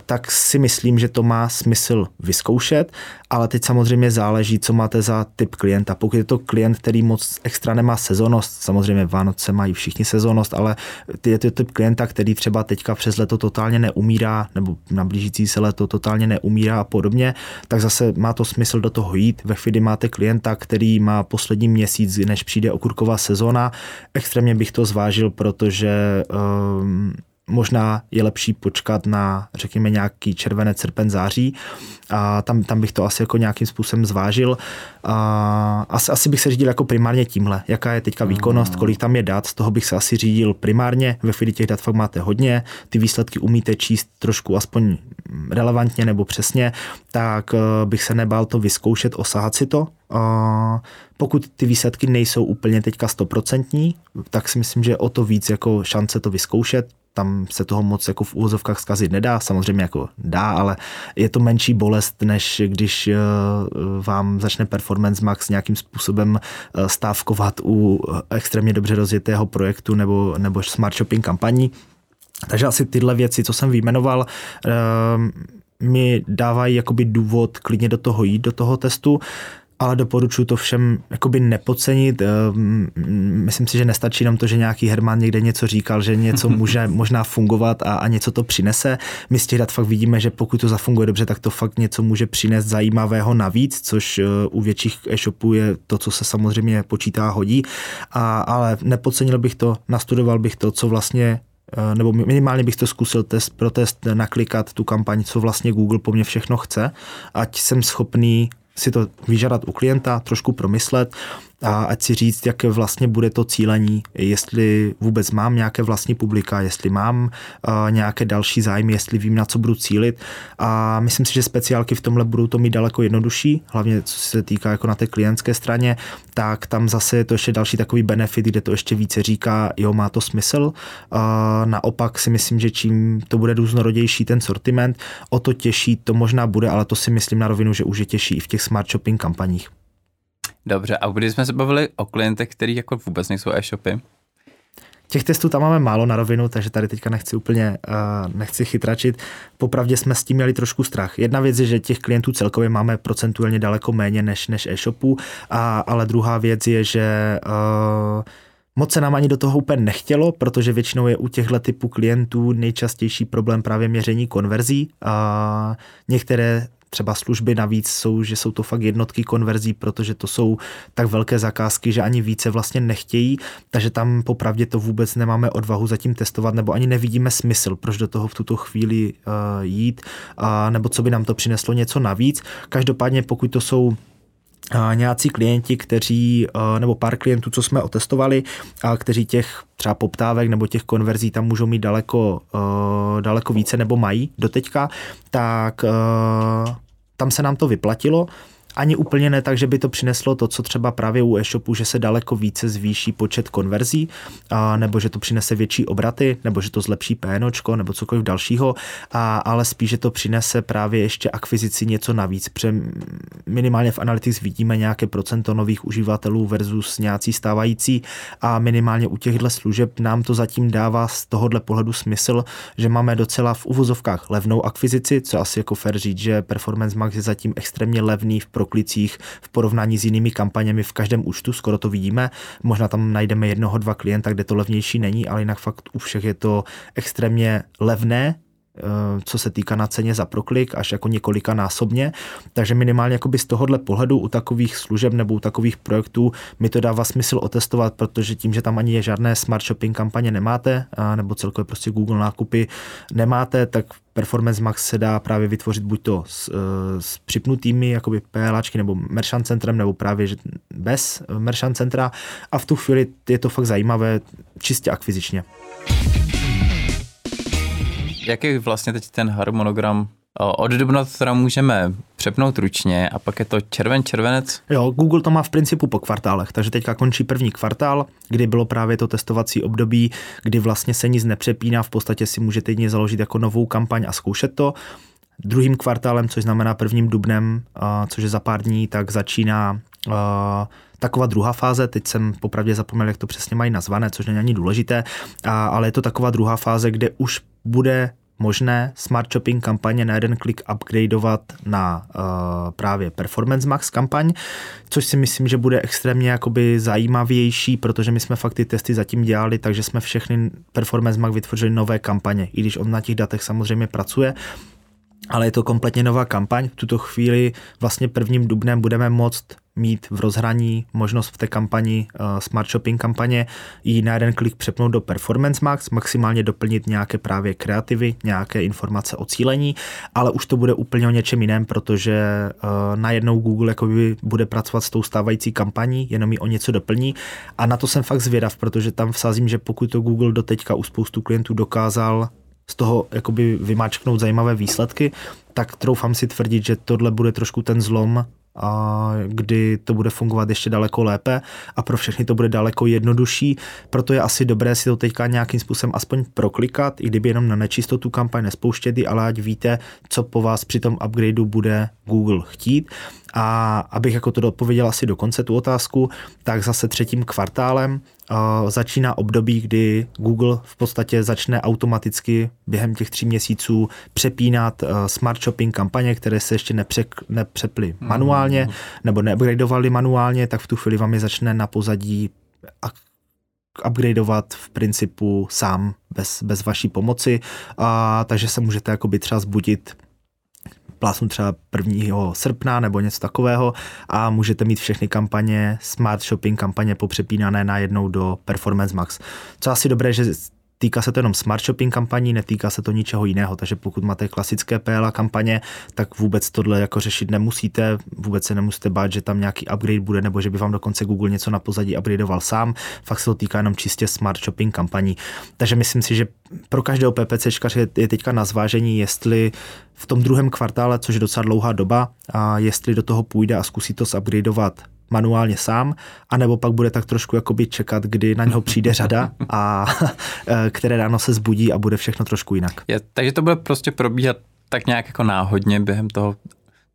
tak si myslím, že to má smysl vyzkoušet, ale teď samozřejmě záleží, co máte za typ klienta. Pokud je to klient, který moc extra nemá sezonost, samozřejmě Vánoce mají všichni sezonost, ale je to typ klienta, který třeba teďka přes leto totálně neumírá, nebo na blížící se leto totálně neumírá a podobně, tak zase má to smysl do toho jít. Ve chvíli máte klienta, který má poslední měsíc, než přijde okurková sezona, extrémně bych to zvážil, protože um, možná je lepší počkat na, řekněme, nějaký červené srpen, září a tam, tam bych to asi jako nějakým způsobem zvážil. A asi, asi bych se řídil jako primárně tímhle, jaká je teďka výkonnost, mm. kolik tam je dat, z toho bych se asi řídil primárně, ve chvíli těch dat fakt máte hodně, ty výsledky umíte číst trošku aspoň relevantně nebo přesně, tak eh, bych se nebál to vyzkoušet, osahat si to. Pokud ty výsledky nejsou úplně teďka stoprocentní, tak si myslím, že o to víc jako šance to vyzkoušet, tam se toho moc jako v úvozovkách zkazit nedá, samozřejmě jako dá, ale je to menší bolest, než když eh, vám začne Performance Max nějakým způsobem eh, stávkovat u extrémně dobře rozjetého projektu nebo, nebo smart shopping kampaní. Takže asi tyhle věci, co jsem vyjmenoval, eh, mi dávají jakoby důvod klidně do toho jít, do toho testu ale doporučuji to všem jakoby nepodcenit. Ehm, myslím si, že nestačí jenom to, že nějaký Herman někde něco říkal, že něco může možná fungovat a, a něco to přinese. My z těch dat fakt vidíme, že pokud to zafunguje dobře, tak to fakt něco může přinést zajímavého navíc, což eh, u větších e-shopů je to, co se samozřejmě počítá hodí. A, ale nepodcenil bych to, nastudoval bych to, co vlastně eh, nebo minimálně bych to zkusil test pro test naklikat tu kampaň, co vlastně Google po mně všechno chce, ať jsem schopný si to vyžádat u klienta, trošku promyslet a ať si říct, jak vlastně bude to cílení, jestli vůbec mám nějaké vlastní publika, jestli mám uh, nějaké další zájmy, jestli vím, na co budu cílit. A myslím si, že speciálky v tomhle budou to mít daleko jednodušší, hlavně co se týká jako na té klientské straně, tak tam zase je to ještě další takový benefit, kde to ještě více říká, jo, má to smysl. Uh, naopak si myslím, že čím to bude různorodější ten sortiment, o to těžší to možná bude, ale to si myslím na rovinu, že už je těžší i v těch smart shopping kampaních. Dobře, a když jsme se bavili o klientech, který jako vůbec nejsou e-shopy, Těch testů tam máme málo na rovinu, takže tady teďka nechci úplně uh, nechci chytračit. Popravdě jsme s tím měli trošku strach. Jedna věc je, že těch klientů celkově máme procentuálně daleko méně než, než e-shopů, a, ale druhá věc je, že uh, Moc se nám ani do toho úplně nechtělo, protože většinou je u těchto typů klientů nejčastější problém právě měření konverzí. A některé třeba služby navíc jsou, že jsou to fakt jednotky konverzí, protože to jsou tak velké zakázky, že ani více vlastně nechtějí, takže tam popravdě to vůbec nemáme odvahu zatím testovat, nebo ani nevidíme smysl, proč do toho v tuto chvíli uh, jít, uh, nebo co by nám to přineslo něco navíc. Každopádně pokud to jsou nějací klienti, kteří, nebo pár klientů, co jsme otestovali, a kteří těch třeba poptávek nebo těch konverzí tam můžou mít daleko, daleko více nebo mají doteďka, tak tam se nám to vyplatilo ani úplně ne tak, že by to přineslo to, co třeba právě u e-shopu, že se daleko více zvýší počet konverzí, a, nebo že to přinese větší obraty, nebo že to zlepší PNOčko, nebo cokoliv dalšího, a, ale spíš, že to přinese právě ještě akvizici něco navíc, protože minimálně v Analytics vidíme nějaké procento nových uživatelů versus nějací stávající a minimálně u těchto služeb nám to zatím dává z tohohle pohledu smysl, že máme docela v uvozovkách levnou akvizici, co asi jako fair říct, že Performance Max je zatím extrémně levný v proklicích v porovnání s jinými kampaněmi v každém účtu, skoro to vidíme. Možná tam najdeme jednoho, dva klienta, kde to levnější není, ale jinak fakt u všech je to extrémně levné, co se týká na ceně za proklik, až jako několika násobně. Takže minimálně z tohohle pohledu u takových služeb nebo u takových projektů mi to dává smysl otestovat, protože tím, že tam ani je žádné smart shopping kampaně nemáte, nebo celkově prostě Google nákupy nemáte, tak Performance Max se dá právě vytvořit buď to s, eh, s připnutými jakoby PLAčky nebo merchant centrem, nebo právě bez merchant centra a v tu chvíli je to fakt zajímavé čistě akvizičně. Jaký vlastně teď ten harmonogram od dubna to teda můžeme přepnout ručně a pak je to červen, červenec? Jo, Google to má v principu po kvartálech, takže teďka končí první kvartál, kdy bylo právě to testovací období, kdy vlastně se nic nepřepíná, v podstatě si můžete jedně založit jako novou kampaň a zkoušet to. Druhým kvartálem, což znamená prvním dubnem, což je za pár dní, tak začíná taková druhá fáze, teď jsem popravdě zapomněl, jak to přesně mají nazvané, což není ani důležité, ale je to taková druhá fáze, kde už bude možné smart shopping kampaně na jeden klik upgradeovat na uh, právě Performance Max kampaň, což si myslím, že bude extrémně jakoby zajímavější, protože my jsme fakt ty testy zatím dělali, takže jsme všechny Performance Max vytvořili nové kampaně, i když on na těch datech samozřejmě pracuje, ale je to kompletně nová kampaň. V tuto chvíli vlastně prvním dubnem budeme moct mít v rozhraní možnost v té kampani, uh, smart shopping kampaně, ji na jeden klik přepnout do Performance Max, maximálně doplnit nějaké právě kreativy, nějaké informace o cílení, ale už to bude úplně o něčem jiném, protože uh, najednou Google jakoby bude pracovat s tou stávající kampaní, jenom ji o něco doplní a na to jsem fakt zvědav, protože tam vsázím, že pokud to Google doteďka u spoustu klientů dokázal z toho jakoby vymáčknout zajímavé výsledky, tak troufám si tvrdit, že tohle bude trošku ten zlom, a kdy to bude fungovat ještě daleko lépe a pro všechny to bude daleko jednodušší, proto je asi dobré si to teďka nějakým způsobem aspoň proklikat, i kdyby jenom na nečistotu kampaň nespouštět, ale ať víte, co po vás při tom upgradeu bude Google chtít. A abych jako to odpověděl asi do konce tu otázku, tak zase třetím kvartálem začíná období, kdy Google v podstatě začne automaticky během těch tří měsíců přepínat uh, smart shopping kampaně, které se ještě nepře, nepřeply mm. manuálně nebo neupgradeovaly manuálně, tak v tu chvíli vám je začne na pozadí upgradeovat v principu sám, bez, bez vaší pomoci, a, takže se můžete jakoby třeba zbudit plásnu třeba 1. srpna nebo něco takového a můžete mít všechny kampaně, smart shopping kampaně popřepínané najednou do Performance Max. Co asi dobré, že Týká se to jenom smart shopping kampaní, netýká se to ničeho jiného, takže pokud máte klasické PLA kampaně, tak vůbec tohle jako řešit nemusíte, vůbec se nemusíte bát, že tam nějaký upgrade bude, nebo že by vám dokonce Google něco na pozadí upgradeoval sám, fakt se to týká jenom čistě smart shopping kampaní. Takže myslím si, že pro každého PPCčka je teďka na zvážení, jestli v tom druhém kvartále, což je docela dlouhá doba, a jestli do toho půjde a zkusí to zupgradeovat manuálně sám, anebo pak bude tak trošku jakoby čekat, kdy na něho přijde řada a eh, které ráno se zbudí a bude všechno trošku jinak. Je, takže to bude prostě probíhat tak nějak jako náhodně během toho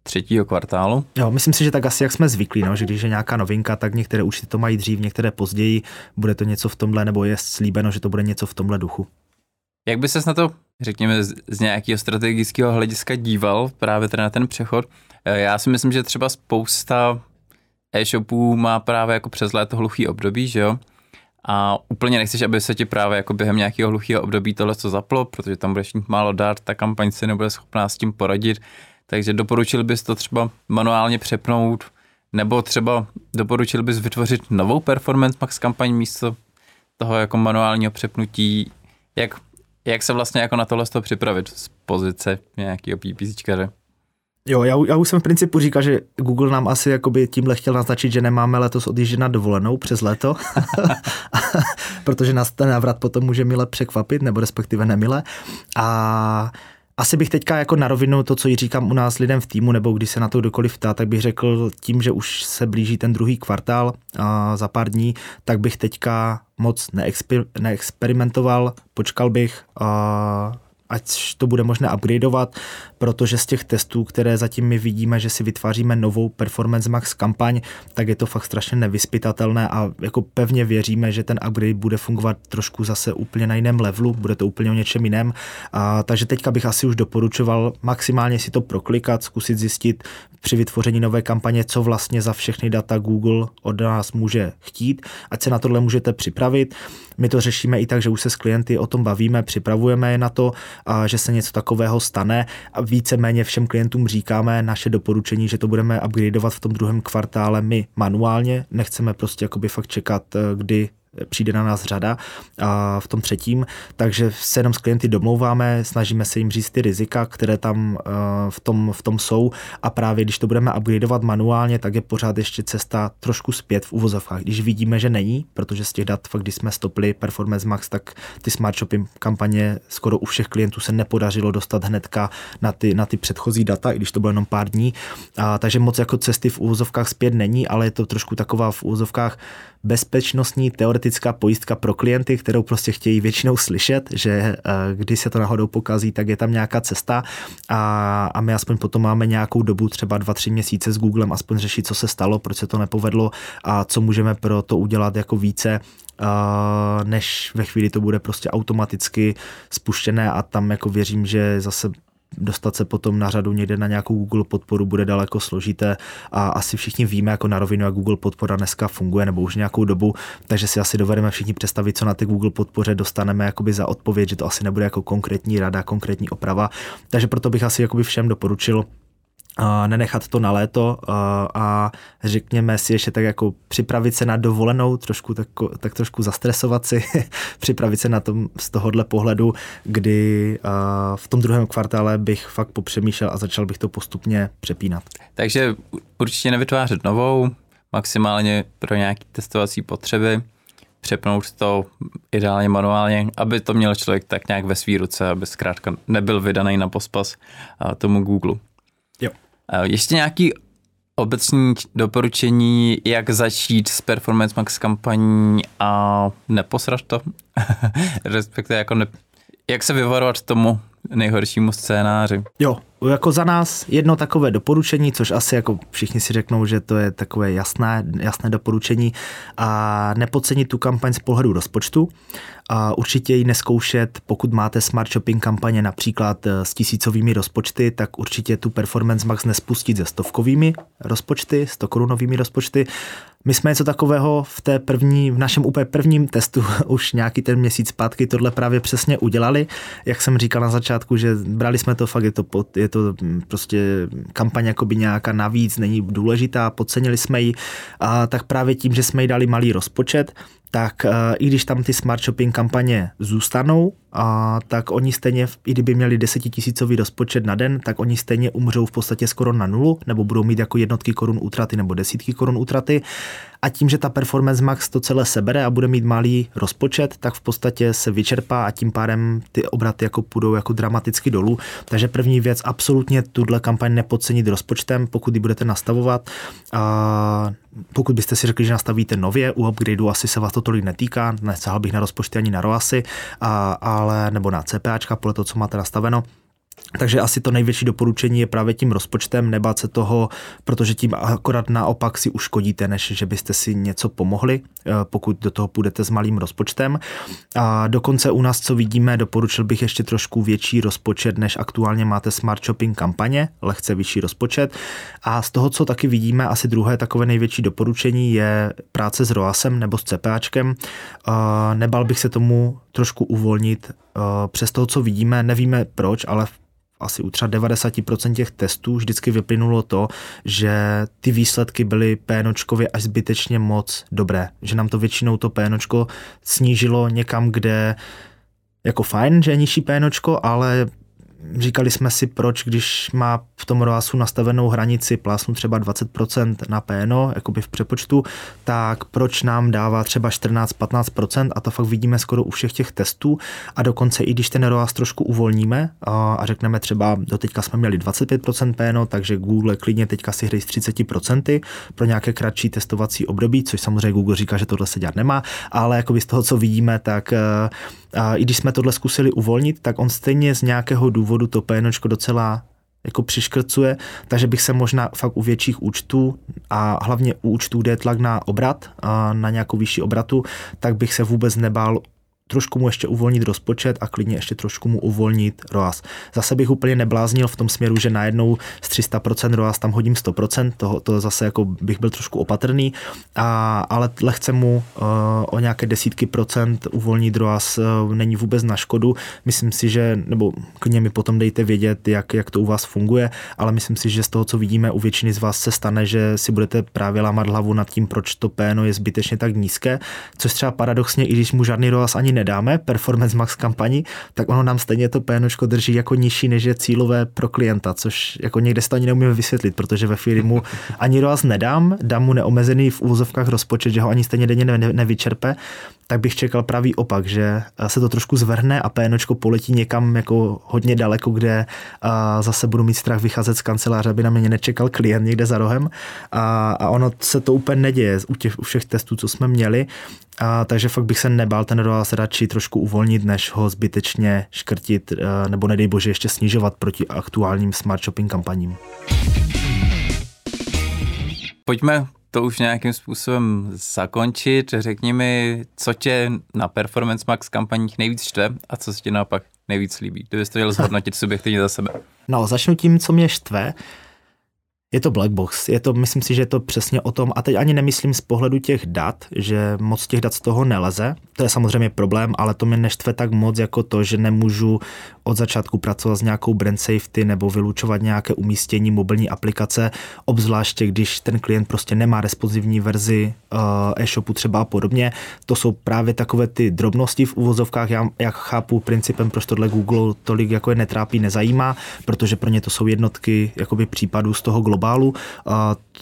třetího kvartálu? Jo, myslím si, že tak asi jak jsme zvyklí, no, že když je nějaká novinka, tak některé účty to mají dřív, některé později, bude to něco v tomhle, nebo je slíbeno, že to bude něco v tomhle duchu. Jak by ses na to, řekněme, z nějakého strategického hlediska díval právě na ten přechod? Eh, já si myslím, že třeba spousta e-shopů má právě jako přes léto hluchý období, že jo? A úplně nechceš, aby se ti právě jako během nějakého hluchého období tohle co zaplo, protože tam budeš mít málo dát, ta kampaň se nebude schopná s tím poradit. takže doporučil bys to třeba manuálně přepnout, nebo třeba doporučil bys vytvořit novou Performance Max kampaň místo toho jako manuálního přepnutí, jak, jak se vlastně jako na tohle toho připravit z pozice nějakého PPCčkaře? Jo, já, já už jsem v principu říkal, že Google nám asi jakoby tímhle chtěl naznačit, že nemáme letos odjíždět na dovolenou přes léto, protože nás ten návrat potom může mile překvapit, nebo respektive nemile. A asi bych teďka jako na rovinu to, co ji říkám u nás lidem v týmu, nebo když se na to kdokoliv ptá, tak bych řekl tím, že už se blíží ten druhý kvartál a za pár dní, tak bych teďka moc neexper- neexperimentoval, počkal bych a ať to bude možné upgradeovat, protože z těch testů, které zatím my vidíme, že si vytváříme novou Performance Max kampaň, tak je to fakt strašně nevyspytatelné a jako pevně věříme, že ten upgrade bude fungovat trošku zase úplně na jiném levelu, bude to úplně o něčem jiném. A, takže teďka bych asi už doporučoval maximálně si to proklikat, zkusit zjistit při vytvoření nové kampaně, co vlastně za všechny data Google od nás může chtít, ať se na tohle můžete připravit. My to řešíme i tak, že už se s klienty o tom bavíme, připravujeme je na to, a že se něco takového stane. A víceméně všem klientům říkáme naše doporučení, že to budeme upgradeovat v tom druhém kvartále my manuálně, nechceme prostě jakoby fakt čekat, eh, kdy přijde na nás řada a v tom třetím, takže se jenom s klienty domlouváme, snažíme se jim říct ty rizika, které tam eh, v tom, v tom jsou a právě když to budeme upgradeovat manuálně, tak je pořád ještě cesta trošku zpět v uvozovkách. Když vidíme, že není, protože z těch dat fakt, když jsme stopli Performance Max, tak ty smart shopping kampaně skoro u všech klientů se nepodařilo dostat hnedka na ty, na ty předchozí data, i když to bylo jenom pár dní. A, takže moc jako cesty v úvozovkách zpět není, ale je to trošku taková v úvozovkách bezpečnostní teoretická pojistka pro klienty, kterou prostě chtějí většinou slyšet, že eh, když se to náhodou pokazí, tak je tam nějaká cesta a, a my aspoň potom máme nějakou dobu, třeba dva, tři měsíce s Googlem, aspoň řešit, co se stalo, proč se to nepovedlo a co můžeme pro to udělat jako více, Uh, než ve chvíli to bude prostě automaticky spuštěné a tam jako věřím, že zase dostat se potom na řadu někde na nějakou Google podporu bude daleko složité a asi všichni víme jako na rovinu, jak Google podpora dneska funguje nebo už nějakou dobu, takže si asi dovedeme všichni představit, co na ty Google podpoře dostaneme jakoby za odpověď, že to asi nebude jako konkrétní rada, konkrétní oprava. Takže proto bych asi jakoby všem doporučil a nenechat to na léto a, řekněme si ještě tak jako připravit se na dovolenou, trošku tak, tak trošku zastresovat si, připravit se na tom z tohohle pohledu, kdy v tom druhém kvartále bych fakt popřemýšlel a začal bych to postupně přepínat. Takže určitě nevytvářet novou, maximálně pro nějaké testovací potřeby, přepnout to ideálně manuálně, aby to měl člověk tak nějak ve svý ruce, aby zkrátka nebyl vydaný na pospas tomu Google. Jo. Ještě nějaký obecní doporučení, jak začít s Performance Max kampaní a neposrat to? Respektive jako ne, jak se vyvarovat tomu nejhoršímu scénáři? Jo, jako za nás jedno takové doporučení, což asi jako všichni si řeknou, že to je takové jasné, jasné doporučení a nepodcenit tu kampaň z pohledu rozpočtu a určitě ji neskoušet, pokud máte smart shopping kampaně například eh, s tisícovými rozpočty, tak určitě tu Performance Max nespustit se stovkovými rozpočty, 100 korunovými rozpočty, my jsme něco takového v té první, v našem úplně prvním testu už nějaký ten měsíc zpátky tohle právě přesně udělali. Jak jsem říkal na začátku, že brali jsme to fakt, je to, pod, je to prostě kampaň jakoby nějaká navíc, není důležitá, podcenili jsme ji. A tak právě tím, že jsme jí dali malý rozpočet, tak uh, i když tam ty smart shopping kampaně zůstanou, a tak oni stejně, i kdyby měli desetitisícový rozpočet na den, tak oni stejně umřou v podstatě skoro na nulu, nebo budou mít jako jednotky korun útraty nebo desítky korun útraty. A tím, že ta Performance Max to celé sebere a bude mít malý rozpočet, tak v podstatě se vyčerpá a tím pádem ty obraty jako půjdou jako dramaticky dolů. Takže první věc, absolutně tuhle kampaň nepodcenit rozpočtem, pokud ji budete nastavovat. A pokud byste si řekli, že nastavíte nově, u upgradeu asi se vás to tolik netýká, nesahal bych na rozpočty ani na ROASy, a, ale, nebo na CPAčka, podle toho, co máte nastaveno, takže asi to největší doporučení je právě tím rozpočtem, nebát se toho, protože tím akorát naopak si uškodíte, než že byste si něco pomohli, eh, pokud do toho půjdete s malým rozpočtem. A dokonce u nás, co vidíme, doporučil bych ještě trošku větší rozpočet, než aktuálně máte Smart Shopping kampaně, lehce vyšší rozpočet. A z toho, co taky vidíme, asi druhé takové největší doporučení je práce s ROASem nebo s CPAčkem. Nebal bych se tomu trošku uvolnit. Přes toho, co vidíme, nevíme proč, ale v asi u třeba 90% těch testů vždycky vyplynulo to, že ty výsledky byly pénočkově až zbytečně moc dobré. Že nám to většinou to pénočko snížilo někam, kde jako fajn, že je nižší pénočko, ale říkali jsme si, proč, když má v tom ROASu nastavenou hranici plásnu třeba 20% na PNO, jakoby v přepočtu, tak proč nám dává třeba 14-15% a to fakt vidíme skoro u všech těch testů. A dokonce i když ten ROAS trošku uvolníme a, řekneme třeba, do teďka jsme měli 25% PNO, takže Google klidně teďka si hrají s 30% pro nějaké kratší testovací období, což samozřejmě Google říká, že tohle se dělat nemá, ale jakoby z toho, co vidíme, tak a i když jsme tohle zkusili uvolnit, tak on stejně z nějakého důvodu to PNOčko docela jako přiškrcuje, takže bych se možná fakt u větších účtů a hlavně u účtů, kde je tlak na obrat, a na nějakou vyšší obratu, tak bych se vůbec nebál trošku mu ještě uvolnit rozpočet a klidně ještě trošku mu uvolnit ROAS. Zase bych úplně nebláznil v tom směru, že najednou z 300% ROAS tam hodím 100%, to, to zase jako bych byl trošku opatrný, a, ale lehce mu uh, o nějaké desítky procent uvolnit ROAS uh, není vůbec na škodu. Myslím si, že, nebo klidně mi potom dejte vědět, jak, jak to u vás funguje, ale myslím si, že z toho, co vidíme, u většiny z vás se stane, že si budete právě lámat hlavu nad tím, proč to PNO je zbytečně tak nízké, což třeba paradoxně, i když mu žádný ROAS ani nedáme, Performance Max kampani, tak ono nám stejně to PNOčko drží jako nižší, než je cílové pro klienta, což jako někde se to ani neumíme vysvětlit, protože ve chvíli mu ani ROAS nedám, dám mu neomezený v úvozovkách rozpočet, že ho ani stejně denně nevyčerpe, tak bych čekal pravý opak, že se to trošku zvrhne a PNOčko poletí někam jako hodně daleko, kde zase budu mít strach vycházet z kanceláře, aby na mě nečekal klient někde za rohem a, a ono se to úplně neděje u, těch, u všech testů, co jsme měli, a, takže fakt bych se nebál ten ROAS radši trošku uvolnit, než ho zbytečně škrtit nebo nedej bože ještě snižovat proti aktuálním smart shopping kampaním. Pojďme to už nějakým způsobem zakončit. Řekni mi, co tě na Performance Max kampaních nejvíc štve a co se ti naopak nejvíc líbí. Kdybys to měl zhodnotit subjektivně za sebe. No, začnu tím, co mě štve. Je to black box. Je to, myslím si, že je to přesně o tom, a teď ani nemyslím z pohledu těch dat, že moc těch dat z toho neleze. To je samozřejmě problém, ale to mě neštve tak moc jako to, že nemůžu od začátku pracovat s nějakou brand safety nebo vylučovat nějaké umístění mobilní aplikace, obzvláště když ten klient prostě nemá responsivní verzi uh, e-shopu třeba a podobně. To jsou právě takové ty drobnosti v uvozovkách. Já, jak chápu principem, proč tohle Google tolik jako je netrápí, nezajímá, protože pro ně to jsou jednotky jakoby případů z toho globálu. Uh,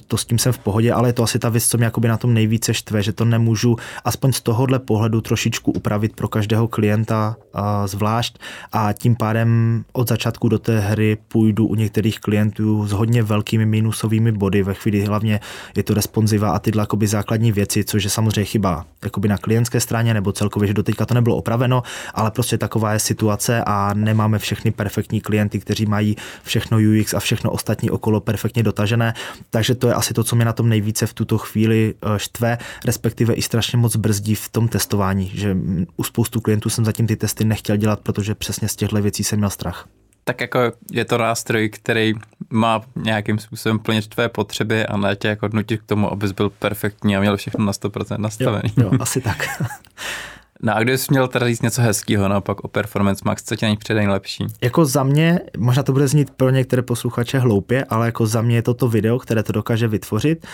to s tím jsem v pohodě, ale je to asi ta věc, co mě jakoby na tom nejvíce štve, že to nemůžu aspoň z tohohle pohledu trošičku upravit pro každého klienta uh, zvlášť a tím tím pádem od začátku do té hry půjdu u některých klientů s hodně velkými minusovými body, ve chvíli hlavně je to responsiva a tyhle jakoby základní věci, což je samozřejmě chyba jakoby na klientské straně nebo celkově, že doteďka to nebylo opraveno, ale prostě taková je situace a nemáme všechny perfektní klienty, kteří mají všechno UX a všechno ostatní okolo perfektně dotažené, takže to je asi to, co mě na tom nejvíce v tuto chvíli eh, štve, respektive i strašně moc brzdí v tom testování, že u spoustu klientů jsem zatím ty testy nechtěl dělat, protože přesně z těchto věcí jsem měl strach. Tak jako je to nástroj, který má nějakým způsobem plnit tvé potřeby a ne tě jako nutit k tomu, abys byl perfektní a měl všechno na 100% nastavený. Jo, jo asi tak. No a kdybys měl teda říct něco hezkého naopak o Performance Max, co tě na přijde nejlepší? Jako za mě, možná to bude znít pro některé posluchače hloupě, ale jako za mě je to to video, které to dokáže vytvořit.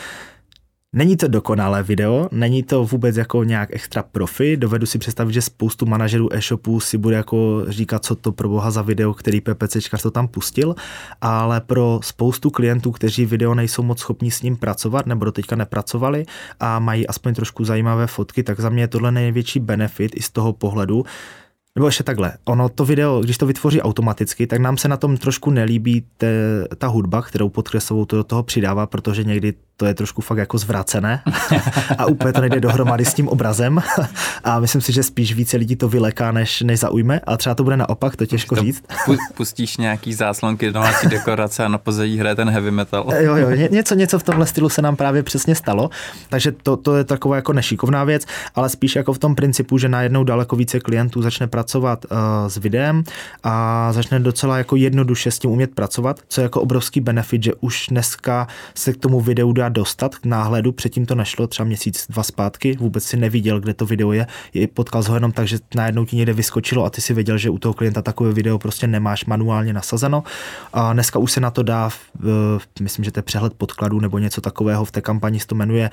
Není to dokonalé video, není to vůbec jako nějak extra profi, dovedu si představit, že spoustu manažerů e-shopů si bude jako říkat, co to pro boha za video, který PPCčkař to tam pustil, ale pro spoustu klientů, kteří video nejsou moc schopní s ním pracovat nebo do teďka nepracovali a mají aspoň trošku zajímavé fotky, tak za mě je tohle největší benefit i z toho pohledu, nebo ještě takhle, ono to video, když to vytvoří automaticky, tak nám se na tom trošku nelíbí te, ta hudba, kterou podkresovou to do toho přidává, protože někdy to je trošku fakt jako zvracené a úplně to nejde dohromady s tím obrazem a myslím si, že spíš více lidí to vyleká, než, než zaujme a třeba to bude naopak, to těžko to říct. Pustíš nějaký záslonky, domácí dekorace a na pozadí hraje ten heavy metal. Jo, jo, ně, něco, něco v tomhle stylu se nám právě přesně stalo, takže to, to je taková jako nešikovná věc, ale spíš jako v tom principu, že najednou daleko více klientů začne pracovat uh, s videem a začne docela jako jednoduše s tím umět pracovat, co je jako obrovský benefit, že už dneska se k tomu videu dá dá dostat k náhledu, předtím to nešlo, třeba měsíc, dva zpátky, vůbec si neviděl, kde to video je, potkal ho jenom tak, že najednou ti někde vyskočilo a ty si věděl, že u toho klienta takové video prostě nemáš manuálně nasazeno. A dneska už se na to dá, myslím, že to je přehled podkladů nebo něco takového v té kampani se to jmenuje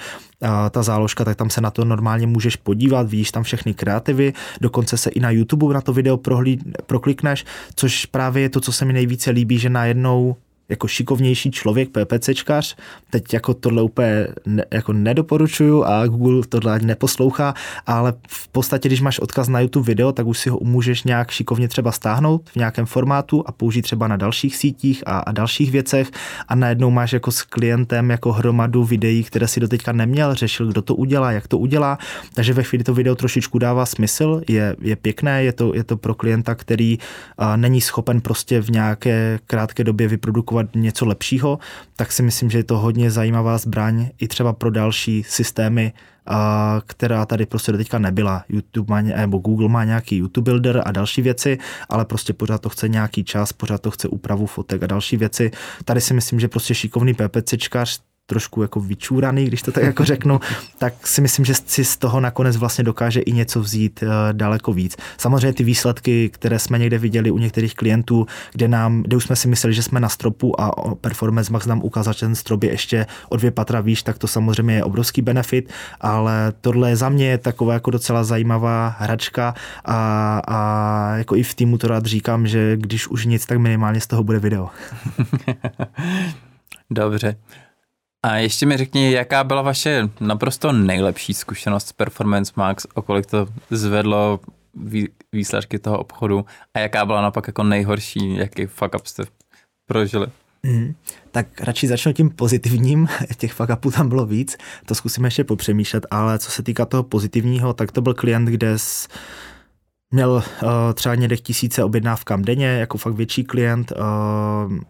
ta záložka, tak tam se na to normálně můžeš podívat, vidíš tam všechny kreativy, dokonce se i na YouTube na to video prohlíd, proklikneš, což právě je to, co se mi nejvíce líbí, že najednou jako šikovnější člověk, PPCčkař, teď jako tohle úplně ne, jako nedoporučuju a Google tohle neposlouchá, ale v podstatě, když máš odkaz na YouTube video, tak už si ho můžeš nějak šikovně třeba stáhnout v nějakém formátu a použít třeba na dalších sítích a, a dalších věcech. A najednou máš jako s klientem jako hromadu videí, které si doteďka neměl, řešil, kdo to udělá, jak to udělá, takže ve chvíli to video trošičku dává smysl, je, je pěkné, je to, je to pro klienta, který a, není schopen prostě v nějaké krátké době vyprodukovat produkovat něco lepšího, tak si myslím, že je to hodně zajímavá zbraň i třeba pro další systémy, a, která tady prostě do teďka nebyla. YouTube má, nebo Google má nějaký YouTube Builder a další věci, ale prostě pořád to chce nějaký čas, pořád to chce úpravu fotek a další věci. Tady si myslím, že prostě šikovný PPCčkař trošku jako vyčúraný, když to tak jako řeknu, tak si myslím, že si z toho nakonec vlastně dokáže i něco vzít uh, daleko víc. Samozřejmě ty výsledky, které jsme někde viděli u některých klientů, kde nám, kde už jsme si mysleli, že jsme na stropu a Performance Max nám ukázal, že ten strop je ještě o dvě patra výš, tak to samozřejmě je obrovský benefit, ale tohle za mě je taková jako docela zajímavá hračka a, a jako i v týmu to rád říkám, že když už nic, tak minimálně z toho bude video. Dobře. A ještě mi řekni, jaká byla vaše naprosto nejlepší zkušenost s Performance Max, o kolik to zvedlo výsledky toho obchodu a jaká byla napak jako nejhorší, jaký fuck up jste prožili? Mm, tak radši začnu tím pozitivním, těch fuck upů tam bylo víc, to zkusíme ještě popřemýšlet, ale co se týká toho pozitivního, tak to byl klient, kde s, Měl uh, třeba někde tisíce objednávkám denně, jako fakt větší klient. Uh,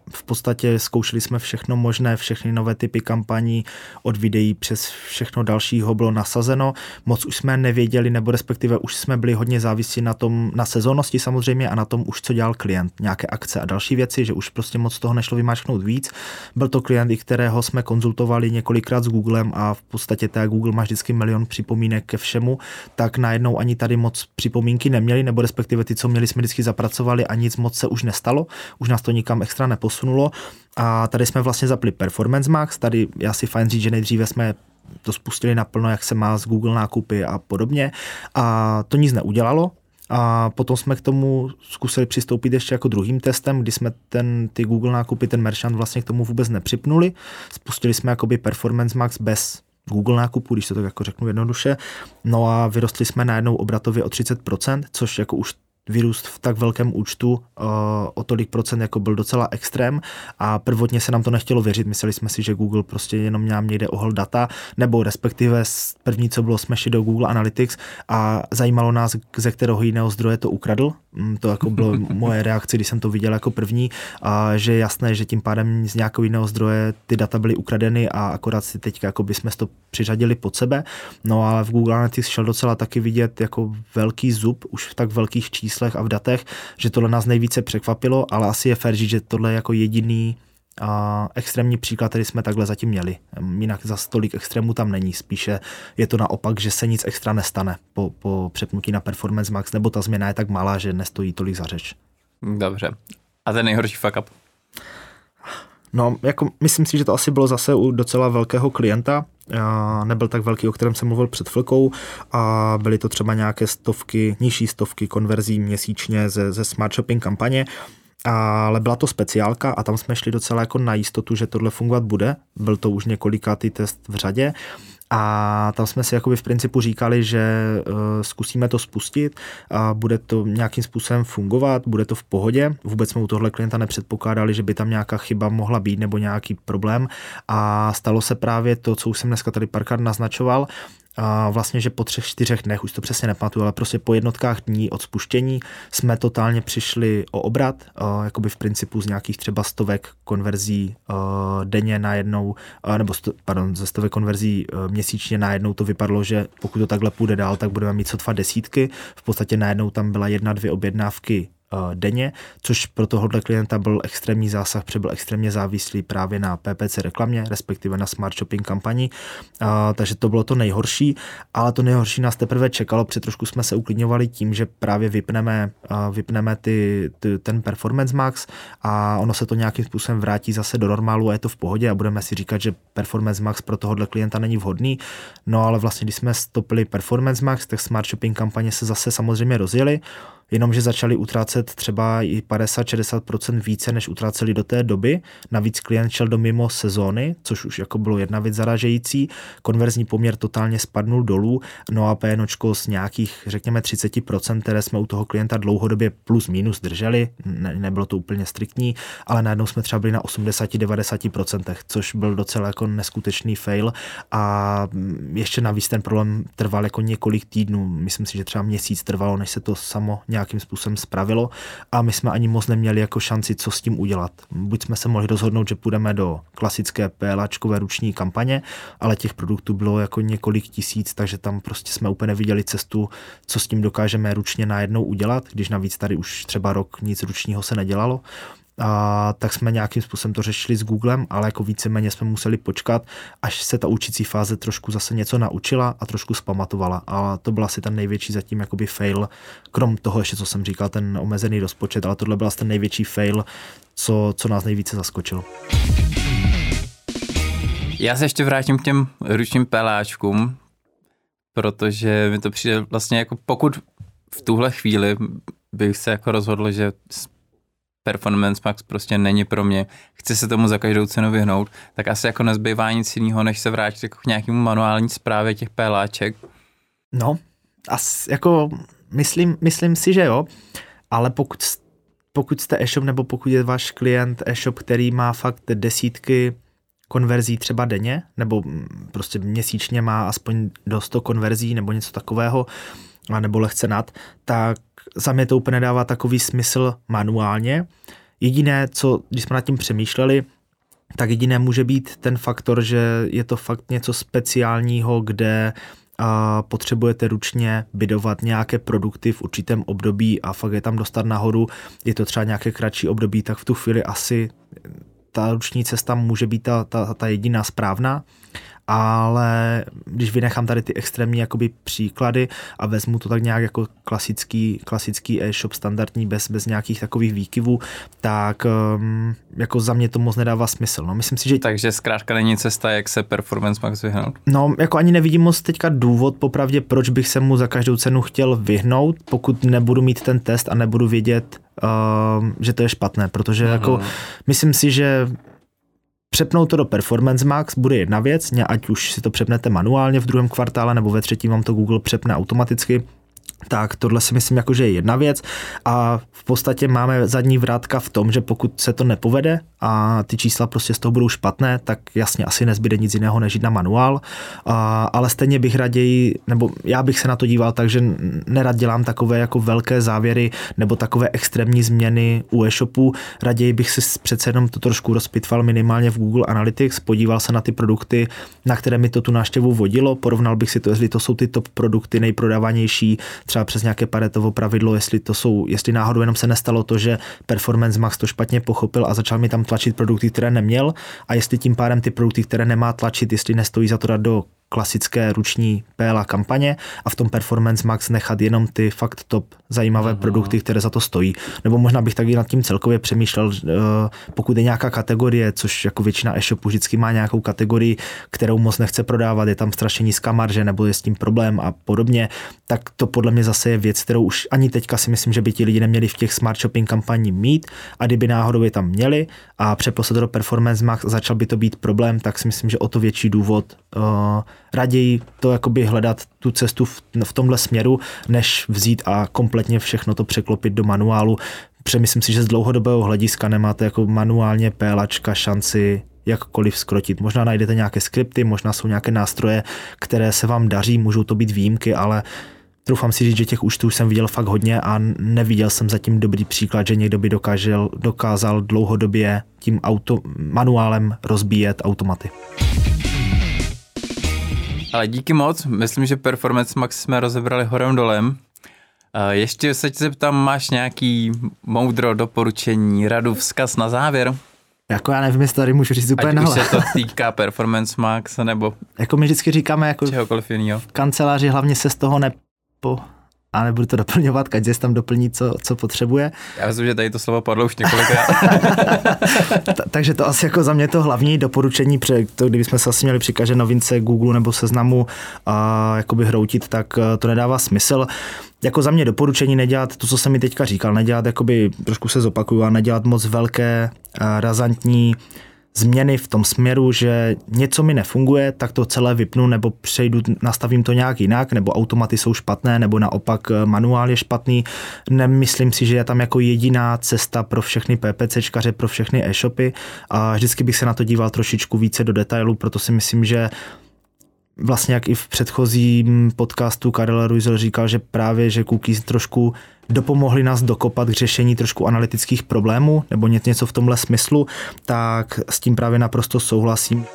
v podstatě zkoušeli jsme všechno možné, všechny nové typy kampaní, od videí přes všechno dalšího bylo nasazeno. Moc už jsme nevěděli, nebo respektive už jsme byli hodně závislí na tom, na sezónnosti samozřejmě a na tom už, co dělal klient. Nějaké akce a další věci, že už prostě moc toho nešlo vymáčknout víc. Byl to klient, i kterého jsme konzultovali několikrát s Googlem a v podstatě ta Google má vždycky milion připomínek ke všemu, tak najednou ani tady moc připomínky neměl měli, nebo respektive ty, co měli, jsme vždycky zapracovali a nic moc se už nestalo, už nás to nikam extra neposunulo. A tady jsme vlastně zapli Performance Max, tady já si fajn říct, že nejdříve jsme to spustili naplno, jak se má z Google nákupy a podobně. A to nic neudělalo, a potom jsme k tomu zkusili přistoupit ještě jako druhým testem, kdy jsme ten, ty Google nákupy, ten merchant vlastně k tomu vůbec nepřipnuli. Spustili jsme jakoby Performance Max bez Google nákupu, když to tak jako řeknu jednoduše. No a vyrostli jsme najednou obratově o 30%, což jako už vyrůst v tak velkém účtu uh, o tolik procent jako byl docela extrém a prvotně se nám to nechtělo věřit. Mysleli jsme si, že Google prostě jenom nám někde ohol data, nebo respektive první, co bylo, jsme šli do Google Analytics a zajímalo nás, ze kterého jiného zdroje to ukradl. Mm, to jako bylo moje reakce, když jsem to viděl jako první, a že je jasné, že tím pádem z nějakého jiného zdroje ty data byly ukradeny a akorát si teď jako bychom to přiřadili pod sebe. No ale v Google Analytics šel docela taky vidět jako velký zub už v tak velkých číslech číslech a v datech, že tohle nás nejvíce překvapilo, ale asi je fér říct, že tohle je jako jediný a extrémní příklad, který jsme takhle zatím měli. Jinak za tolik extrémů tam není, spíše je to naopak, že se nic extra nestane po, po přepnutí na Performance Max, nebo ta změna je tak malá, že nestojí tolik za řeč. Dobře. A ten nejhorší fuck up? No, jako myslím si, že to asi bylo zase u docela velkého klienta, nebyl tak velký, o kterém jsem mluvil před chvilkou. A byly to třeba nějaké stovky, nižší stovky konverzí měsíčně ze, ze smart shopping kampaně, ale byla to speciálka a tam jsme šli docela jako na jistotu, že tohle fungovat bude. Byl to už několikátý test v řadě a tam jsme si jakoby v principu říkali, že uh, zkusíme to spustit a bude to nějakým způsobem fungovat, bude to v pohodě. Vůbec jsme u tohle klienta nepředpokládali, že by tam nějaká chyba mohla být nebo nějaký problém a stalo se právě to, co už jsem dneska tady párkrát naznačoval, a vlastně, že po třech, čtyřech dnech, už to přesně nepamatuju, ale prostě po jednotkách dní od spuštění jsme totálně přišli o obrat, uh, jakoby v principu z nějakých třeba stovek konverzí denně najednou, uh, nebo sto, pardon, ze stovek konverzí uh, měsíčně najednou to vypadlo, že pokud to takhle půjde dál, tak budeme mít sotva desítky. V podstatě najednou tam byla jedna, dvě objednávky denně, což pro tohohle klienta byl extrémní zásah, protože byl extrémně závislý právě na PPC reklamě, respektive na smart shopping kampani, takže to bylo to nejhorší, ale to nejhorší nás teprve čekalo, protože trošku jsme se uklidňovali tím, že právě vypneme, vypneme ty, ty, ten Performance Max a ono se to nějakým způsobem vrátí zase do normálu a je to v pohodě a budeme si říkat, že Performance Max pro tohohle klienta není vhodný. No ale vlastně, když jsme stopili Performance Max, tak Smart Shopping kampaně se zase samozřejmě rozjeli jenomže začali utrácet třeba i 50-60% více, než utráceli do té doby. Navíc klient šel do mimo sezóny, což už jako bylo jedna věc zaražející. Konverzní poměr totálně spadnul dolů, no a PNOčko z nějakých, řekněme, 30%, které jsme u toho klienta dlouhodobě plus minus drželi, ne, nebylo to úplně striktní, ale najednou jsme třeba byli na 80-90%, což byl docela jako neskutečný fail a ještě navíc ten problém trval jako několik týdnů, myslím si, že třeba měsíc trvalo, než se to samo nějakým způsobem spravilo a my jsme ani moc neměli jako šanci, co s tím udělat. Buď jsme se mohli rozhodnout, že půjdeme do klasické PLAčkové ruční kampaně, ale těch produktů bylo jako několik tisíc, takže tam prostě jsme úplně neviděli cestu, co s tím dokážeme ručně najednou udělat, když navíc tady už třeba rok nic ručního se nedělalo a tak jsme nějakým způsobem to řešili s Googlem, ale jako víceméně jsme museli počkat, až se ta učící fáze trošku zase něco naučila a trošku zpamatovala. A to byl asi ten největší zatím jakoby fail, krom toho ještě, co jsem říkal, ten omezený rozpočet, ale tohle byl asi ten největší fail, co, co nás nejvíce zaskočilo. Já se ještě vrátím k těm ručním peláčkům, protože mi to přijde vlastně jako pokud v tuhle chvíli bych se jako rozhodl, že Performance Max prostě není pro mě, chci se tomu za každou cenu vyhnout, tak asi jako nezbývá nic jiného, než se vrátit jako k nějakému manuální zprávě těch peláček. No, as, jako myslím, myslím si, že jo, ale pokud, pokud jste e-shop nebo pokud je váš klient e-shop, který má fakt desítky konverzí třeba denně, nebo prostě měsíčně má aspoň do 100 konverzí nebo něco takového, nebo lehce nad, tak za mě to úplně nedává takový smysl manuálně. Jediné, co, když jsme nad tím přemýšleli, tak jediné může být ten faktor, že je to fakt něco speciálního, kde a potřebujete ručně bydovat nějaké produkty v určitém období a fakt je tam dostat nahoru, je to třeba nějaké kratší období, tak v tu chvíli asi ta ruční cesta může být ta, ta, ta jediná správná ale když vynechám tady ty extrémní jakoby příklady a vezmu to tak nějak jako klasický, klasický e-shop standardní bez, bez nějakých takových výkyvů, tak um, jako za mě to moc nedává smysl. No, myslím si, že... Takže zkrátka není cesta, jak se Performance Max vyhnout? No, jako ani nevidím moc teďka důvod popravdě, proč bych se mu za každou cenu chtěl vyhnout, pokud nebudu mít ten test a nebudu vědět, uh, že to je špatné, protože uh-huh. jako myslím si, že Přepnout to do Performance Max bude jedna věc, ať už si to přepnete manuálně v druhém kvartále nebo ve třetím vám to Google přepne automaticky, tak tohle si myslím, jako, že je jedna věc. A v podstatě máme zadní vrátka v tom, že pokud se to nepovede a ty čísla prostě z toho budou špatné, tak jasně asi nezbyde nic jiného než jít na manuál, a, ale stejně bych raději, nebo já bych se na to díval tak, že nerad dělám takové jako velké závěry nebo takové extrémní změny u e-shopu, raději bych si přece jenom to trošku rozpitval minimálně v Google Analytics, podíval se na ty produkty, na které mi to tu návštěvu vodilo, porovnal bych si to, jestli to jsou ty top produkty nejprodávanější, třeba přes nějaké paretovo pravidlo, jestli to jsou, jestli náhodou jenom se nestalo to, že Performance Max to špatně pochopil a začal mi tam tlačit produkty, které neměl a jestli tím pádem ty produkty, které nemá tlačit, jestli nestojí za to dát do klasické ruční PLA kampaně a v tom Performance Max nechat jenom ty fakt top zajímavé Aha. produkty, které za to stojí. Nebo možná bych taky nad tím celkově přemýšlel, eh, pokud je nějaká kategorie, což jako většina e-shopů vždycky má nějakou kategorii, kterou moc nechce prodávat, je tam strašně nízká marže nebo je s tím problém a podobně, tak to podle mě zase je věc, kterou už ani teďka si myslím, že by ti lidi neměli v těch smart shopping kampaní mít a kdyby náhodou je tam měli a přeposlat do Performance Max začal by to být problém, tak si myslím, že o to větší důvod uh, raději to jakoby hledat tu cestu v, v tomhle směru, než vzít a kompletně všechno to překlopit do manuálu. Přemyslím si, že z dlouhodobého hlediska nemáte jako manuálně pélačka šanci jakkoliv skrotit. Možná najdete nějaké skripty, možná jsou nějaké nástroje, které se vám daří, můžou to být výjimky, ale Troufám si říct, že těch účtů jsem viděl fakt hodně a neviděl jsem zatím dobrý příklad, že někdo by dokážel, dokázal dlouhodobě tím auto, manuálem rozbíjet automaty. Ale díky moc, myslím, že Performance Max jsme rozebrali horem dolem. Ještě se tě zeptám, máš nějaký moudro, doporučení, radu, vzkaz na závěr? Jako já nevím, jestli tady můžu říct úplně Ať už se to týká Performance Max, nebo jako my vždycky říkáme, jako čehokoliv jiného. v kanceláři hlavně se z toho nepo, a nebudu to doplňovat, každý tam doplní, co, co potřebuje. Já myslím, že tady to slovo padlo už několikrát. takže to asi jako za mě to hlavní doporučení, protože to, kdybychom se asi měli při každé novince Google nebo seznamu a, jakoby hroutit, tak eh, to nedává smysl. Jako za mě doporučení nedělat to, co jsem mi teďka říkal, nedělat, jakoby, trošku se zopakuju, a nedělat moc velké, eh, razantní změny v tom směru, že něco mi nefunguje, tak to celé vypnu nebo přejdu, nastavím to nějak jinak, nebo automaty jsou špatné, nebo naopak eh, manuál je špatný. Nemyslím si, že je tam jako jediná cesta pro všechny PPCčkaře, pro všechny e-shopy a vždycky bych se na to díval trošičku více do detailu, proto si myslím, že vlastně jak i v předchozím podcastu Karel Ruizel říkal, že právě, že cookies trošku dopomohli nás dokopat k řešení trošku analytických problémů nebo něco v tomhle smyslu, tak s tím právě naprosto souhlasím.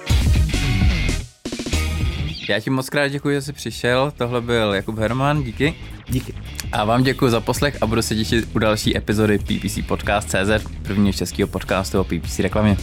Já ti moc krát děkuji, že jsi přišel. Tohle byl Jakub Herman, díky. Díky. A vám děkuji za poslech a budu se těšit u další epizody PPC Podcast CZ, prvního českého podcastu o PPC reklamě.